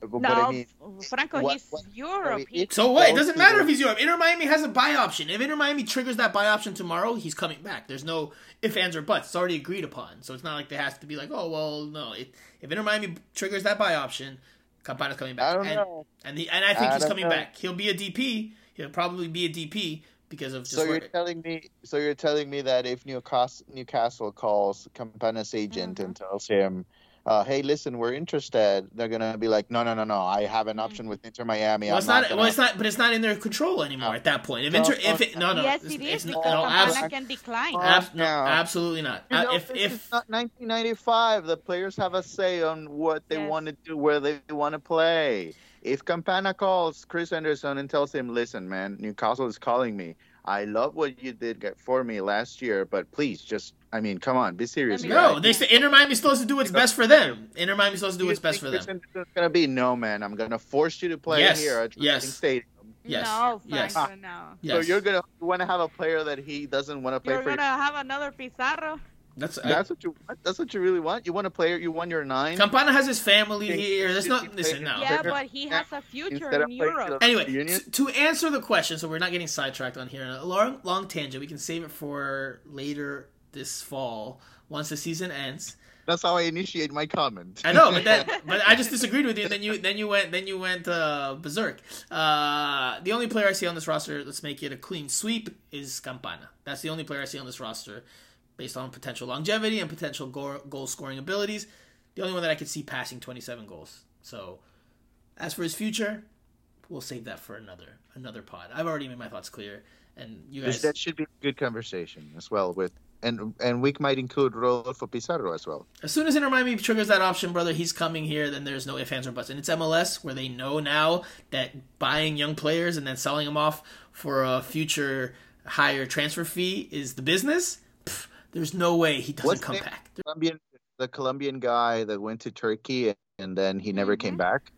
But, no, I mean, Franco, what, he's what, Europe. I mean, so what? It doesn't matter if he's Europe. Inter Miami has a buy option. If Inter Miami triggers that buy option tomorrow, he's coming back. There's no if, ands, or buts. It's already agreed upon. So it's not like there has to be like, oh well, no. It, if Inter Miami triggers that buy option, Campana's coming back. I don't and, know. And, the, and I think I he's coming know. back. He'll be a DP. He'll probably be a DP because of just so you're telling me so you're telling me that if Newcastle Newcastle calls Campana's agent mm-hmm. and tells him uh, hey, listen, we're interested. They're gonna be like, no, no, no, no. I have an option mm-hmm. with Inter Miami. Well, it's not. Gonna... Well, it's not. But it's not in their control anymore no. at that point. If no, Inter, no, if it, no, no, yes, it is because no, abs- can decline. Ab- no, absolutely not. You know, uh, if if not 1995, the players have a say on what they yes. want to do, where they want to play. If Campana calls Chris Henderson and tells him, "Listen, man, Newcastle is calling me. I love what you did for me last year, but please, just I mean, come on, be serious." no, they say Inter Miami's supposed to do what's best for them. Inter Miami's supposed to do what's best for them. It's gonna be no, man. I'm gonna force you to play yes. here at yes. Stadium. Yes. No, yes. Ah, no. Yes. So you're gonna want to have a player that he doesn't want to play you're for. You're gonna have another Pizarro. That's that's I, what you that's what you really want. You want a player. You want your nine. Campana has his family here. There's not listen now. Yeah, but he has a future in Europe. Anyway, to answer the question, so we're not getting sidetracked on here. A long long tangent. We can save it for later this fall once the season ends. That's how I initiate my comment. I know, but that, but I just disagreed with you. And then you, then you went, then you went uh, berserk. Uh, the only player I see on this roster, let's make it a clean sweep, is Campana. That's the only player I see on this roster, based on potential longevity and potential goal, goal scoring abilities. The only one that I could see passing 27 goals. So, as for his future, we'll save that for another another pod. I've already made my thoughts clear, and you guys. That should be a good conversation as well with and and we might include Rodolfo Pizarro as well. As soon as Inter Miami triggers that option, brother, he's coming here. Then there's no ifs, ands, or buts. And it's MLS where they know now that buying young players and then selling them off for a future higher transfer fee is the business. Pff, there's no way he doesn't What's come back. Colombian, the Colombian guy that went to Turkey and then he never mm-hmm. came back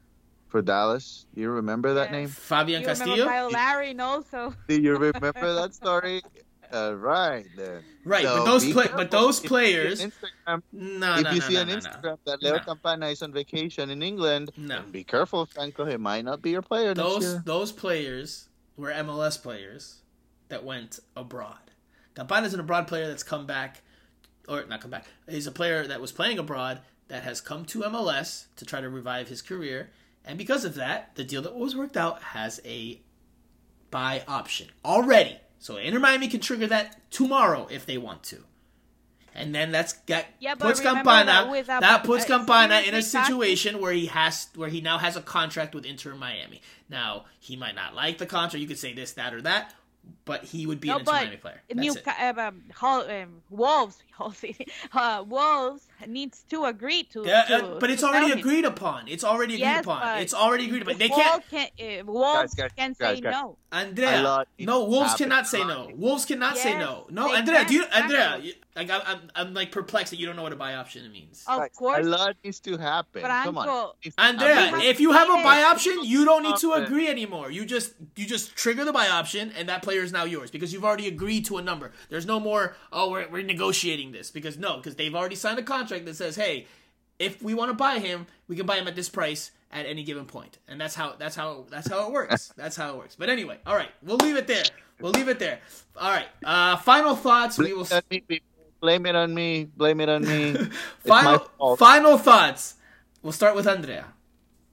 for Dallas. Do you remember that name? Fabian you Castillo. Kyle Larry, no, so. Do you remember that story? Uh, right then. Right, so but those play, but those players. Instagram, no, if no, you no, see on Instagram that Leo Campana is on vacation in England, no. be careful, Franco. He might not be your player. Those those players were MLS players that went abroad. Campana is an abroad player that's come back, or not come back. He's a player that was playing abroad that has come to MLS to try to revive his career, and because of that, the deal that was worked out has a buy option already. So Inter Miami can trigger that tomorrow if they want to. And then that's got yeah, puts Campana that, that, puts uh, Campana in a situation where he has where he now has a contract with Inter Miami. Now he might not like the contract. You could say this, that, or that but he would be no, an Inter Miami player. New, it. Um, um, Wolves, uh, Wolves needs to agree to. Yeah, to uh, but it's already agreed upon. It's already agreed yes, upon. It's already agreed upon. They can't. Can, uh, Wolves guys, guys, can say no. Andrea, no, Wolves cannot say no. Wolves cannot yes, say no. No, Andrea, do you, Andrea? Like I'm, I'm, I'm, like perplexed that you don't know what a buy option means. Of course, a lot needs to happen. Franco, Come on, Andrea. If you have a buy option, you don't need to agree anymore. You just, you just trigger the buy option, and that player is now yours because you've already agreed to a number. There's no more. Oh, we're, we're negotiating this because no, because they've already signed a contract that says, hey, if we want to buy him, we can buy him at this price at any given point. point, and that's how that's how that's how it works. that's how it works. But anyway, all right, we'll leave it there. We'll leave it there. All right. Uh, final thoughts. We will. Blame it on me. Blame it on me. final final thoughts. We'll start with Andrea.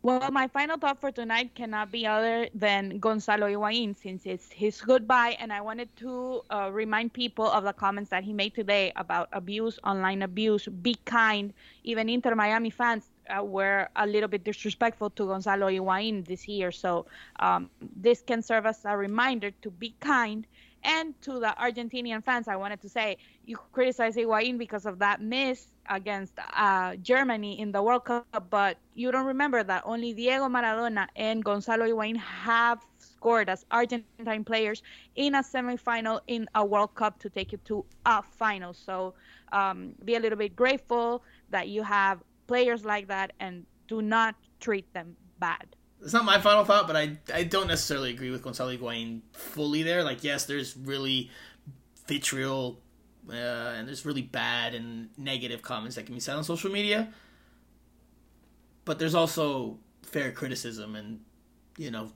Well, my final thought for tonight cannot be other than Gonzalo Higuain since it's his goodbye. And I wanted to uh, remind people of the comments that he made today about abuse, online abuse. Be kind. Even Inter Miami fans uh, were a little bit disrespectful to Gonzalo Higuain this year. So um, this can serve as a reminder to be kind and to the Argentinian fans, I wanted to say you criticize Higuain because of that miss against uh, Germany in the World Cup, but you don't remember that only Diego Maradona and Gonzalo Higuain have scored as Argentine players in a semifinal in a World Cup to take you to a final. So um, be a little bit grateful that you have players like that and do not treat them bad it's not my final thought, but I I don't necessarily agree with Gonzalo Higuain fully there. Like, yes, there's really vitriol uh, and there's really bad and negative comments that can be said on social media, but there's also fair criticism, and you know,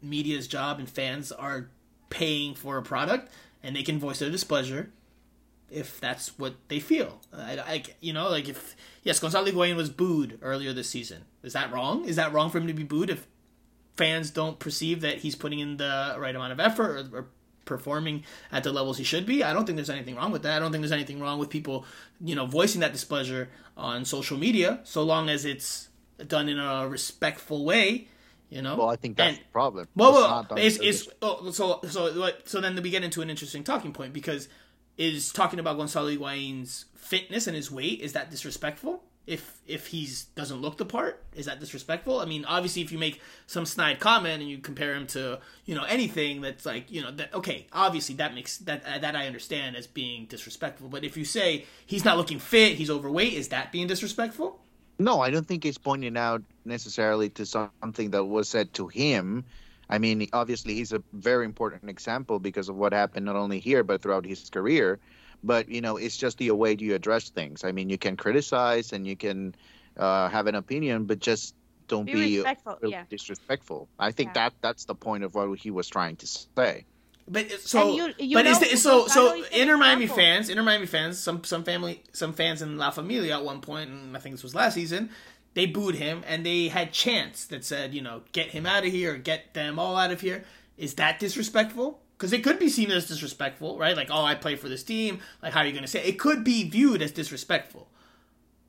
media's job and fans are paying for a product, and they can voice their displeasure if that's what they feel. I, I, you know, like if yes, Gonzalo Higuain was booed earlier this season. Is that wrong? Is that wrong for him to be booed if fans don't perceive that he's putting in the right amount of effort or, or performing at the levels he should be? I don't think there's anything wrong with that. I don't think there's anything wrong with people, you know, voicing that displeasure on social media, so long as it's done in a respectful way. You know? Well, I think that's and, the problem. Well, well, it's, it's, it's oh, so so so then we get into an interesting talking point because is talking about Gonzalo Higuain's fitness and his weight is that disrespectful? If if he's doesn't look the part, is that disrespectful? I mean, obviously, if you make some snide comment and you compare him to you know anything that's like you know that okay, obviously that makes that uh, that I understand as being disrespectful. But if you say he's not looking fit, he's overweight, is that being disrespectful? No, I don't think it's pointing out necessarily to something that was said to him. I mean, obviously, he's a very important example because of what happened not only here but throughout his career. But you know, it's just the way you address things. I mean, you can criticize and you can uh, have an opinion, but just don't be, be really yeah. disrespectful. I think yeah. that that's the point of what he was trying to say. But so, you- you but is know the, so so Inter Miami fans, Inter Miami fans, some some family, some fans in La Familia at one point, and I think this was last season, they booed him and they had chants that said, you know, get him out of here, get them all out of here. Is that disrespectful? Because it could be seen as disrespectful, right? Like, oh, I play for this team. Like, how are you going to say? It? it could be viewed as disrespectful.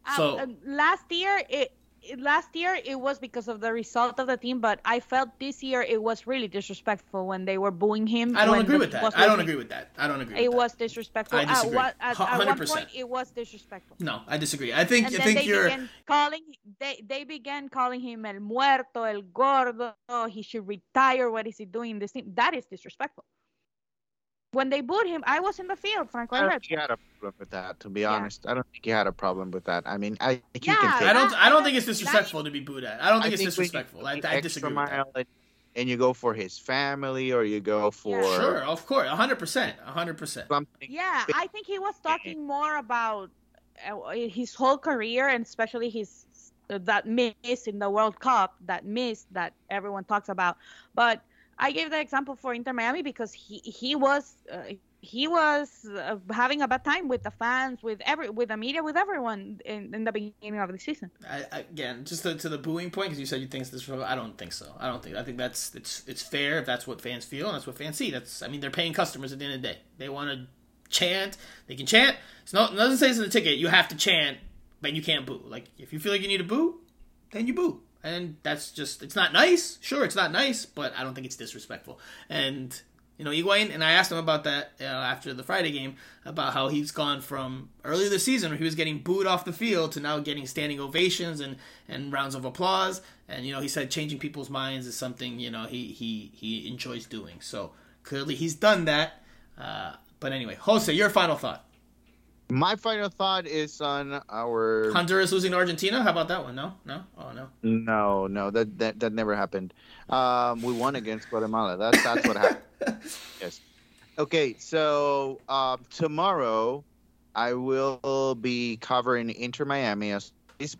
Um, So- uh, last year it, last year it was because of the result of the team, but I felt this year it was really disrespectful when they were booing him. I don't agree with that. I don't agree with that. I don't agree. It with was disrespectful. I disagree. At, what, at, at one point, it was disrespectful. No, I disagree. I think And I think they you're. began calling they they began calling him el muerto, el gordo. He should retire. What is he doing in this team? That is disrespectful. When they booed him, I was in the field, Franco. I I don't think he had a problem with that. To be Yeah. honest, I don't think he had a problem with that. I mean, I think you Yeah, can take. I don't. that- I don't think it's disrespectful to be booed at. I don't think it's when you disrespectful. I, I disagree with that. And, and you go for his family, or you go for Sure, of course, hundred percent, hundred percent. Yeah, I think he was talking more about uh, his whole career and especially his that miss in the World Cup, that miss that everyone talks about. But I gave the example for Inter Miami because he he was uh, he was uh, having a bad time with the fans, with every with the media, with everyone in, in the beginning of the season. I, again, just to, to the booing point, because you said you think this. I don't think so. I don't think. I think that's it's it's fair if that's what fans feel and that's what fans see. That's I mean they're paying customers at the end of the day. They want to chant. They can chant. It's not say it's in the ticket. You have to chant, but you can't boo. Like if you feel like you need to boo, then you boo. And that's just it's not nice. Sure, it's not nice, but I don't think it's disrespectful. And you know, Higuain, and I asked him about that uh, after the Friday game about how he's gone from earlier this season where he was getting booed off the field to now getting standing ovations and, and rounds of applause. And you know, he said changing people's minds is something you know he he he enjoys doing. So clearly he's done that. Uh, but anyway, Jose, your final thought. My final thought is on our. Honduras losing to Argentina. How about that one? No, no, oh no. No, no, that that, that never happened. Um, we won against Guatemala. That's that's what happened. yes. Okay, so um, tomorrow I will be covering Inter Miami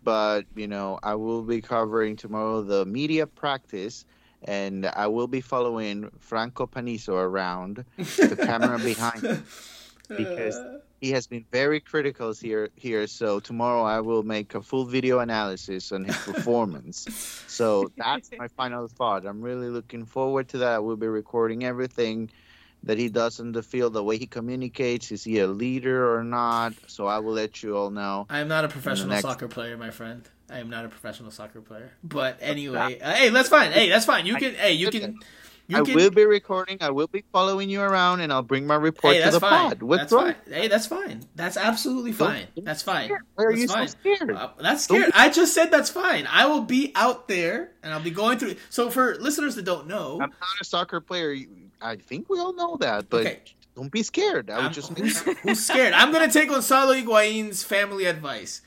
but you know I will be covering tomorrow the media practice, and I will be following Franco Panizo around the camera behind because he has been very critical here here so tomorrow i will make a full video analysis on his performance so that's my final thought i'm really looking forward to that We'll be recording everything that he does in the field the way he communicates is he a leader or not so i will let you all know I am not a professional next- soccer player, my friend. I am not a professional soccer player. But anyway, uh, hey, that's fine. Hey, that's fine. You can. Hey, you can. You i can. will be recording i will be following you around and i'll bring my report Hey, to the fine. pod what's That's wrong fine. Hey, that's fine. That's absolutely Don't- fine. That's fine. why are That's you fine. so scared Uh, that's scared. I just said that's fine. I will be out there and I'll be going through. So for listeners that don't know, i'm not a soccer player i think we all know that but Okay. don't be scared i I'm, would just who's, who's scared? I'm gonna take Gonzalo Higuain's family advice.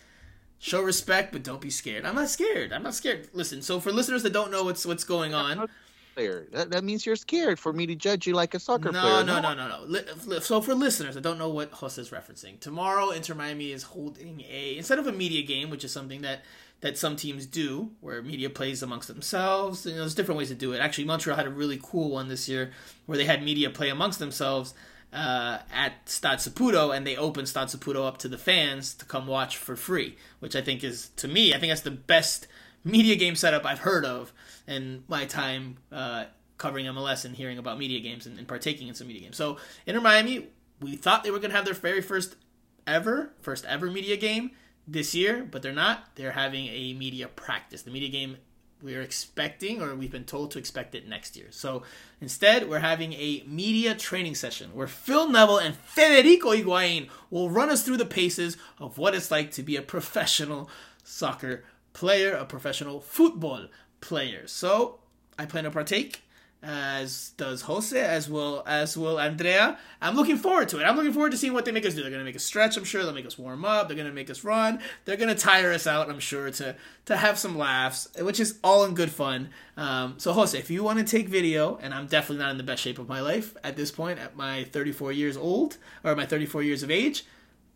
Show respect, but don't be scared. I'm not scared. I'm not scared. Listen. So for listeners that don't know what's what's going on, player. That, that means you're scared for me to judge you like a soccer no, player. no, no, no, no. Li- So for listeners that don't know what Jose is referencing, tomorrow Inter Miami is holding a instead of a media game, which is something that that some teams do, where media plays amongst themselves. You know, there's different ways to do it. Actually, Montreal had a really cool one this year where they had media play amongst themselves uh, at Stade Saputo, and they opened Stade Saputo up to the fans to come watch for free, which I think is, to me, I think that's the best media game setup I've heard of in my time uh, covering MLS and hearing about media games and, and partaking in some media games. So Inter Miami, we thought they were going to have their very first ever, first ever media game this year, but they're not. They're having a media practice. The media game we're expecting, or we've been told to expect it next year. So instead, we're having a media training session where Phil Neville and Federico Higuain will run us through the paces of what it's like to be a professional soccer player, a professional football player. So I plan to partake as does Jose, as will as will Andrea. I'm looking forward to it. I'm looking forward to seeing what they make us do. They're gonna make us stretch, I'm sure. They'll make us warm up. They're gonna make us run. They're gonna tire us out, I'm sure, to to have some laughs, which is all in good fun. Um, so Jose, if you want to take video, and I'm definitely not in the best shape of my life at this point, at my 34 years old or my 34 years of age,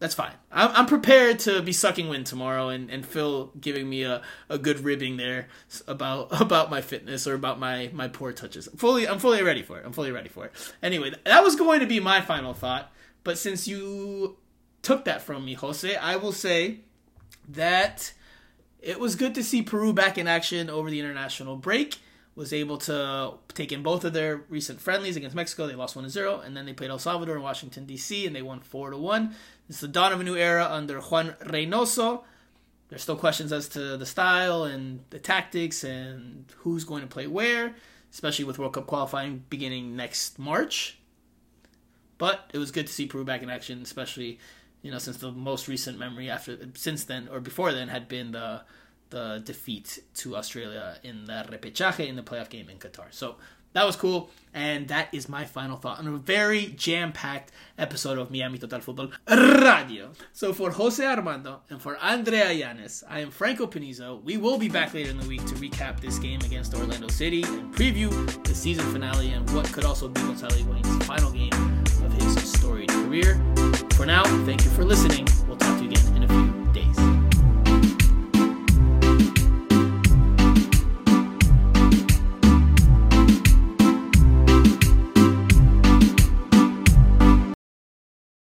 that's fine. I'm, I'm prepared to be sucking wind tomorrow, and, and Phil giving me a, a good ribbing there about about my fitness or about my my poor touches. Fully, I'm fully ready for it. I'm fully ready for it. Anyway, that was going to be my final thought, but since you took that from me, Jose, I will say that it was good to see Peru back in action over the international break was able to take in both of their recent friendlies against Mexico. They lost one to zero, and then they played El Salvador in Washington D.C. and they won four to one. It's the dawn of a new era under Juan Reynoso. There's still questions as to the style and the tactics and who's going to play where, especially with World Cup qualifying beginning next March. But it was good to see Peru back in action, especially you know since the most recent memory after since then or before then had been the the defeat to Australia in the repechaje in the playoff game in Qatar. So that was cool, and that is my final thought on a very jam-packed episode of Miami Total Football Radio. So for Jose Armando and for Andrea Yanes, I am Franco Panizo. We will be back later in the week to recap this game against Orlando City and preview the season finale and what could also be Gonzalo Higuain's final game of his storied career. For now, thank you for listening. We'll talk to you again in a few.